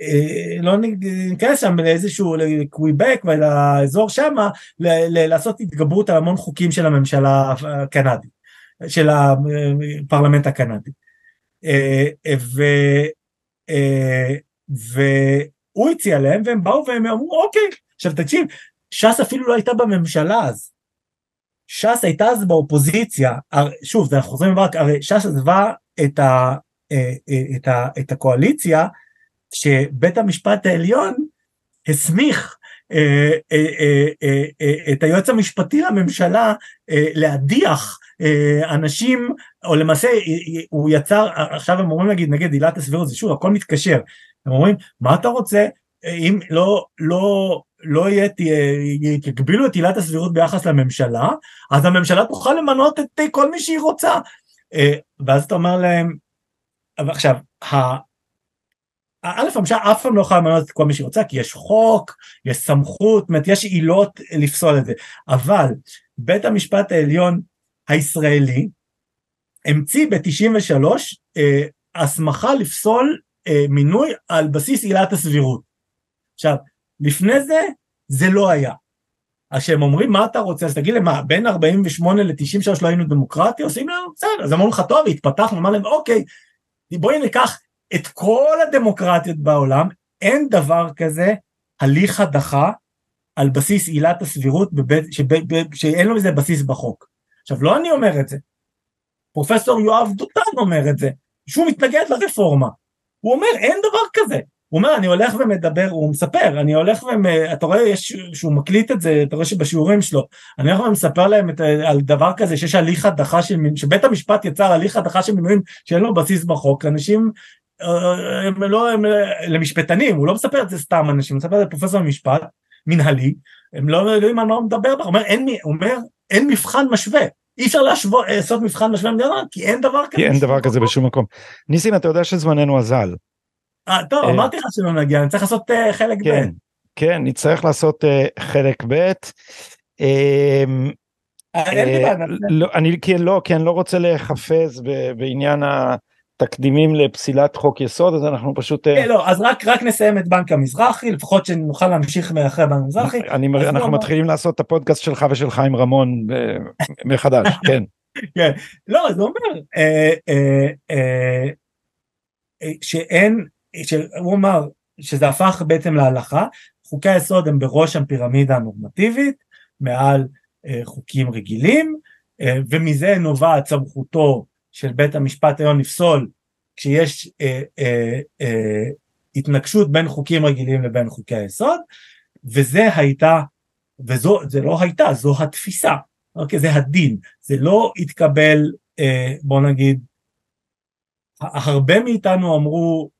אה, לא ניכנס שם לאיזשהו, לקוויבק ולאזור ל, לעשות התגברות על המון חוקים של הממשלה הקנדית, של הפרלמנט הקנדי. אה, ו, אה, והוא הציע להם והם באו והם אמרו אוקיי, עכשיו תקשיב, ש"ס אפילו לא הייתה בממשלה אז. ש"ס הייתה אז באופוזיציה, שוב, זה אנחנו חוזרים רק, הרי ש"ס עזבה את, ה, את, ה, את הקואליציה שבית המשפט העליון הסמיך אה, אה, אה, את היועץ המשפטי לממשלה להדיח אנשים, או למעשה הוא יצר, עכשיו הם אומרים להגיד נגד עילת הסבירות, זה שוב הכל מתקשר, הם אומרים מה אתה רוצה? אם לא, לא, לא יהיה, יגבילו את עילת הסבירות ביחס לממשלה, אז הממשלה תוכל למנות את כל מי שהיא רוצה. ואז אתה אומר להם, עכשיו, א' הממשלה אף פעם לא יכולה למנות את כל מי שהיא רוצה כי יש חוק, יש סמכות, זאת אומרת יש עילות לפסול את זה, אבל בית המשפט העליון הישראלי המציא ב-93 אה, הסמכה לפסול אה, מינוי על בסיס עילת הסבירות. עכשיו, לפני זה זה לא היה. אז כשהם אומרים מה אתה רוצה אז תגיד להם מה בין 48 ל-93 לא היינו דמוקרטיה עושים לנו בסדר אז אמרו לך טוב התפתחנו אמר להם אוקיי בואי ניקח את כל הדמוקרטיות בעולם, אין דבר כזה הליך הדחה על בסיס עילת הסבירות בבית, שב, שאין לו איזה בסיס בחוק. עכשיו לא אני אומר את זה, פרופסור יואב דותן אומר את זה, שהוא מתנגד לרפורמה. הוא אומר אין דבר כזה. הוא אומר אני הולך ומדבר, הוא מספר, אני הולך ואתה רואה יש, שהוא מקליט את זה, אתה רואה שבשיעורים שלו, אני הולך ומספר להם את, על דבר כזה שיש הליך הדחה של, שבית המשפט יצר הליך הדחה של מינויים שאין לו בסיס בחוק, אנשים הם לא, הם למשפטנים, הוא לא מספר את זה סתם אנשים, הוא מספר את זה לפרופסור למשפט, מנהלי, הם לא יודעים על מה הוא מדבר, הוא אומר אין, הוא אומר, אין מבחן משווה, אי אפשר להשוות, לעשות מבחן משווה במדינה, כי אין דבר כזה. כי אין דבר כזה בשום מקום. ניסים, אתה יודע שזמננו אזל. אה, טוב, אה, אמרתי לך שלא נגיע, אני צריך לעשות אה, חלק ב'. כן, כן, נצטרך לעשות חלק ב'. אמ. לא, אני לא, כי אני לא רוצה להיחפז בעניין ה... תקדימים לפסילת חוק יסוד אז אנחנו פשוט אה, לא אז רק רק נסיים את בנק המזרחי לפחות שנוכל להמשיך מאחרי בנק המזרחי. אני אנחנו מתחילים לעשות את הפודקאסט שלך ושל חיים רמון מחדש כן. כן. לא זה אומר אה, אה, שאין שהוא אמר שזה הפך בעצם להלכה. חוקי היסוד הם בראש הפירמידה הנורמטיבית מעל חוקים רגילים ומזה נובעת סמכותו של בית המשפט העליון לפסול כשיש אה, אה, אה, התנגשות בין חוקים רגילים לבין חוקי היסוד וזה הייתה וזו זה לא הייתה זו התפיסה אוקיי? זה הדין. זה לא התקבל אה, בוא נגיד הרבה מאיתנו אמרו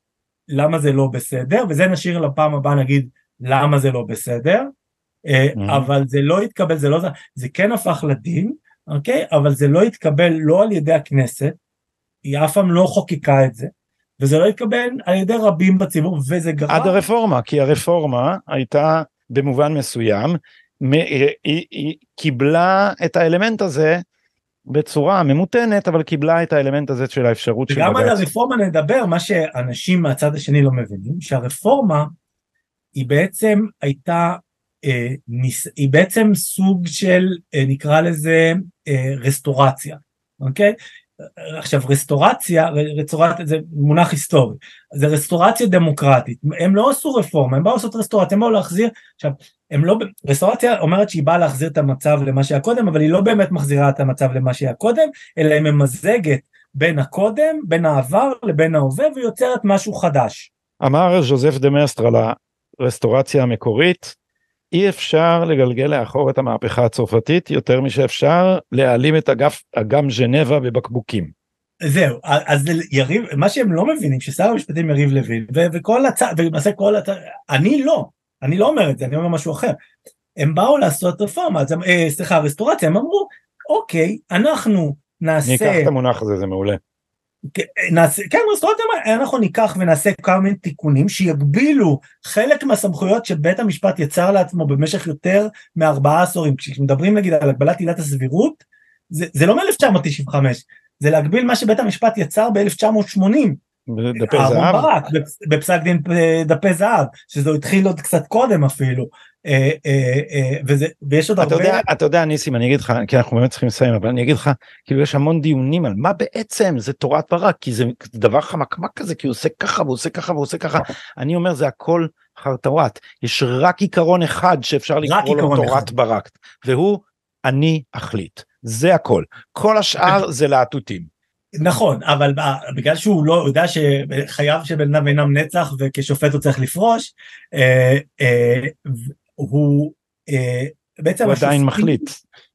למה זה לא בסדר? וזה נשאיר לפעם הבאה נגיד למה זה לא בסדר? אה, mm-hmm. אבל זה לא התקבל זה לא זה זה כן הפך לדין אוקיי? אבל זה לא התקבל לא על ידי הכנסת, היא אף פעם לא חוקקה את זה, וזה לא התקבל על ידי רבים בציבור, וזה גרם... עד הרפורמה, כי הרפורמה הייתה במובן מסוים, היא, היא, היא קיבלה את האלמנט הזה בצורה ממותנת, אבל קיבלה את האלמנט הזה של האפשרות של בג"ץ. וגם על הרפורמה נדבר, מה שאנשים מהצד השני לא מבינים, שהרפורמה היא בעצם הייתה אה, היא בעצם סוג של אה, נקרא לזה רסטורציה, אוקיי? עכשיו רסטורציה, רסטורציה זה מונח היסטורי, זה רסטורציה דמוקרטית, הם לא עשו רפורמה, הם באו לעשות רסטורציה, הם באו להחזיר, עכשיו, הם לא, רסטורציה אומרת שהיא באה להחזיר את המצב למה שהיה קודם, אבל היא לא באמת מחזירה את המצב למה שהיה קודם, אלא היא ממזגת בין הקודם, בין העבר לבין ההווה ויוצרת משהו חדש. אמר ז'וזף דה מסטר על הרסטורציה המקורית, אי אפשר לגלגל לאחור את המהפכה הצרפתית יותר משאפשר להעלים את אגף, אגם ז'נבה בבקבוקים. זהו, אז יריב, מה שהם לא מבינים, ששר המשפטים יריב לוין, וכל הצד, ולמעשה כל הצד, אני לא, אני לא אומר את זה, אני אומר משהו אחר. הם באו לעשות רפורמה, אה, סליחה, רסטורציה, הם אמרו, אוקיי, אנחנו נעשה... אני אקח את המונח הזה, זה מעולה. כן, רסטורציה, אנחנו ניקח ונעשה כמה מיני תיקונים שיגבילו חלק מהסמכויות שבית המשפט יצר לעצמו במשך יותר מארבעה עשורים. כשמדברים נגיד על הגבלת עילת הסבירות, זה, זה לא מ-1995, זה להגביל מה שבית המשפט יצר ב-1980. דפי זהב? ברק, בפסק דין אה, דפי זהב, שזה התחיל עוד קצת קודם אפילו. אה, אה, וזה, ויש עוד הרבה... יודע, אתה יודע ניסים אני אגיד לך כי אנחנו באמת צריכים לסיים אבל אני אגיד לך כאילו יש המון דיונים על מה בעצם זה תורת ברק כי זה דבר חמקמק כזה כי הוא עושה ככה והוא עושה ככה והוא עושה ככה. אני אומר זה הכל חרטורת יש רק עיקרון אחד שאפשר לקרוא לו תורת אחד. ברק והוא אני אחליט זה הכל. כל השאר זה להטוטים. נכון אבל בגלל שהוא לא יודע שחייו של בן אדם אינם נצח וכשופט הוא צריך לפרוש אה, אה, הוא אה, בעצם הוא עדיין מחליט.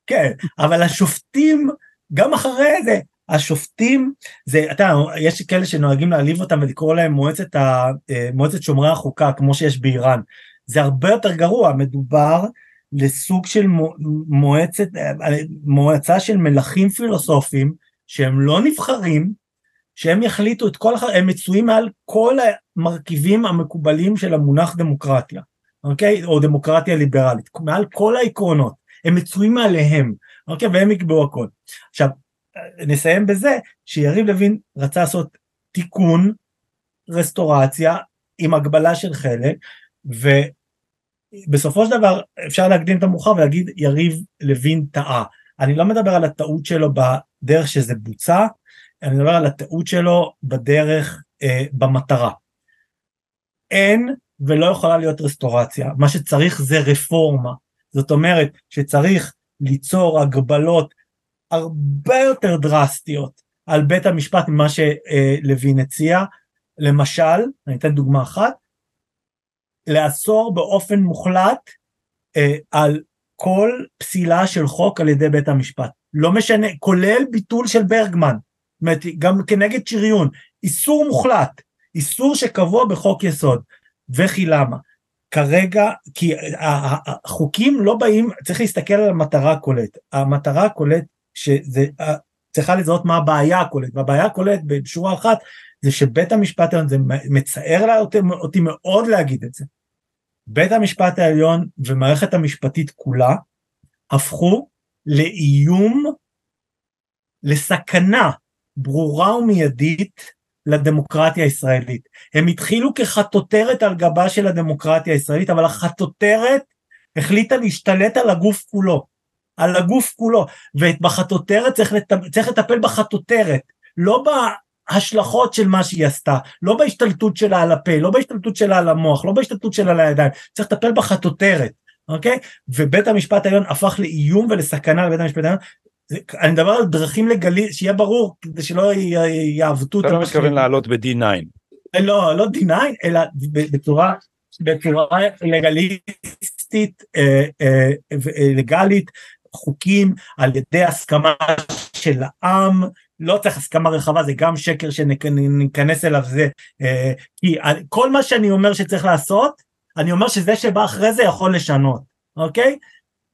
כן אבל השופטים גם אחרי זה השופטים זה אתה יש כאלה שנוהגים להעליב אותם ולקרוא להם מועצת, ה, מועצת שומרי החוקה כמו שיש באיראן. זה הרבה יותר גרוע מדובר לסוג של מועצת מועצה של מלכים פילוסופיים שהם לא נבחרים, שהם יחליטו את כל, הם מצויים מעל כל המרכיבים המקובלים של המונח דמוקרטיה, אוקיי? או דמוקרטיה ליברלית, מעל כל העקרונות, הם מצויים מעליהם, אוקיי? והם יקבעו הכל. עכשיו, נסיים בזה שיריב לוין רצה לעשות תיקון, רסטורציה, עם הגבלה של חלק, ובסופו של דבר אפשר להקדים את המאוחר ולהגיד יריב לוין טעה. אני לא מדבר על הטעות שלו בדרך שזה בוצע, אני מדבר על הטעות שלו בדרך, אה, במטרה. אין ולא יכולה להיות רסטורציה, מה שצריך זה רפורמה. זאת אומרת שצריך ליצור הגבלות הרבה יותר דרסטיות על בית המשפט ממה שלוין הציע. למשל, אני אתן דוגמה אחת, לאסור באופן מוחלט אה, על כל פסילה של חוק על ידי בית המשפט. לא משנה, כולל ביטול של ברגמן, זאת אומרת, גם כנגד שריון, איסור מוחלט, איסור שקבוע בחוק יסוד. וכי למה? כרגע, כי החוקים לא באים, צריך להסתכל על המטרה הכוללת. המטרה הכוללת, שזה, צריכה לזהות מה הבעיה הכוללת, והבעיה הכוללת בשורה אחת, זה שבית המשפט העליון, זה מצער אותי, אותי מאוד להגיד את זה, בית המשפט העליון ומערכת המשפטית כולה הפכו לאיום, לסכנה ברורה ומיידית לדמוקרטיה הישראלית. הם התחילו כחטוטרת על גבה של הדמוקרטיה הישראלית, אבל החטוטרת החליטה להשתלט על הגוף כולו, על הגוף כולו, ובחטוטרת צריך, לטפ... צריך לטפל בחטוטרת, לא ההשלכות של מה שהיא עשתה, לא בהשתלטות שלה על הפה, לא בהשתלטות שלה על המוח, לא בהשתלטות שלה על הידיים, צריך לטפל בחטוטרת, אוקיי? ובית המשפט העליון הפך לאיום ולסכנה לבית המשפט העליון. אני מדבר על דרכים לגלי, שיהיה ברור, כדי שלא יעוותו את... אתה לא מתכוון לעלות ב-D9. לא, לא D9, אלא בצורה, בצורה לגליסטית, אה, אה, אה, לגלית, חוקים על ידי הסכמה של העם, לא צריך הסכמה רחבה זה גם שקר שניכנס אליו זה אה, כי כל מה שאני אומר שצריך לעשות אני אומר שזה שבא אחרי זה יכול לשנות אוקיי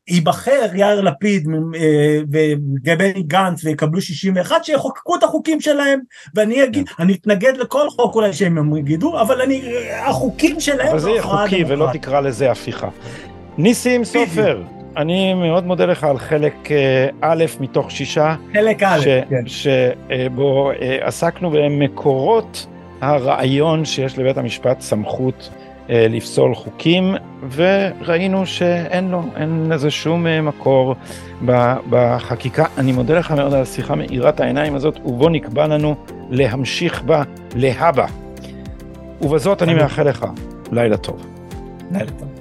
ייבחר יאיר לפיד אה, ובני גנץ ויקבלו 61 שיחוקקו את החוקים שלהם ואני אגיד כן. אני אתנגד לכל חוק אולי שהם יגידו אבל אני החוקים שלהם אבל זה יהיה חוקי ולא תקרא לזה הפיכה ניסים סופר אני מאוד מודה לך על חלק אה, א' מתוך שישה. חלק א', ש, כן. שבו אה, עסקנו במקורות הרעיון שיש לבית המשפט סמכות לפסול חוקים, וראינו שאין לו, אין לזה שום מקור בחקיקה. אני מודה לך מאוד על השיחה מאירת העיניים הזאת, ובוא נקבע לנו להמשיך בה להבא. ובזאת אני מאחל לך לילה טוב. לילה טוב.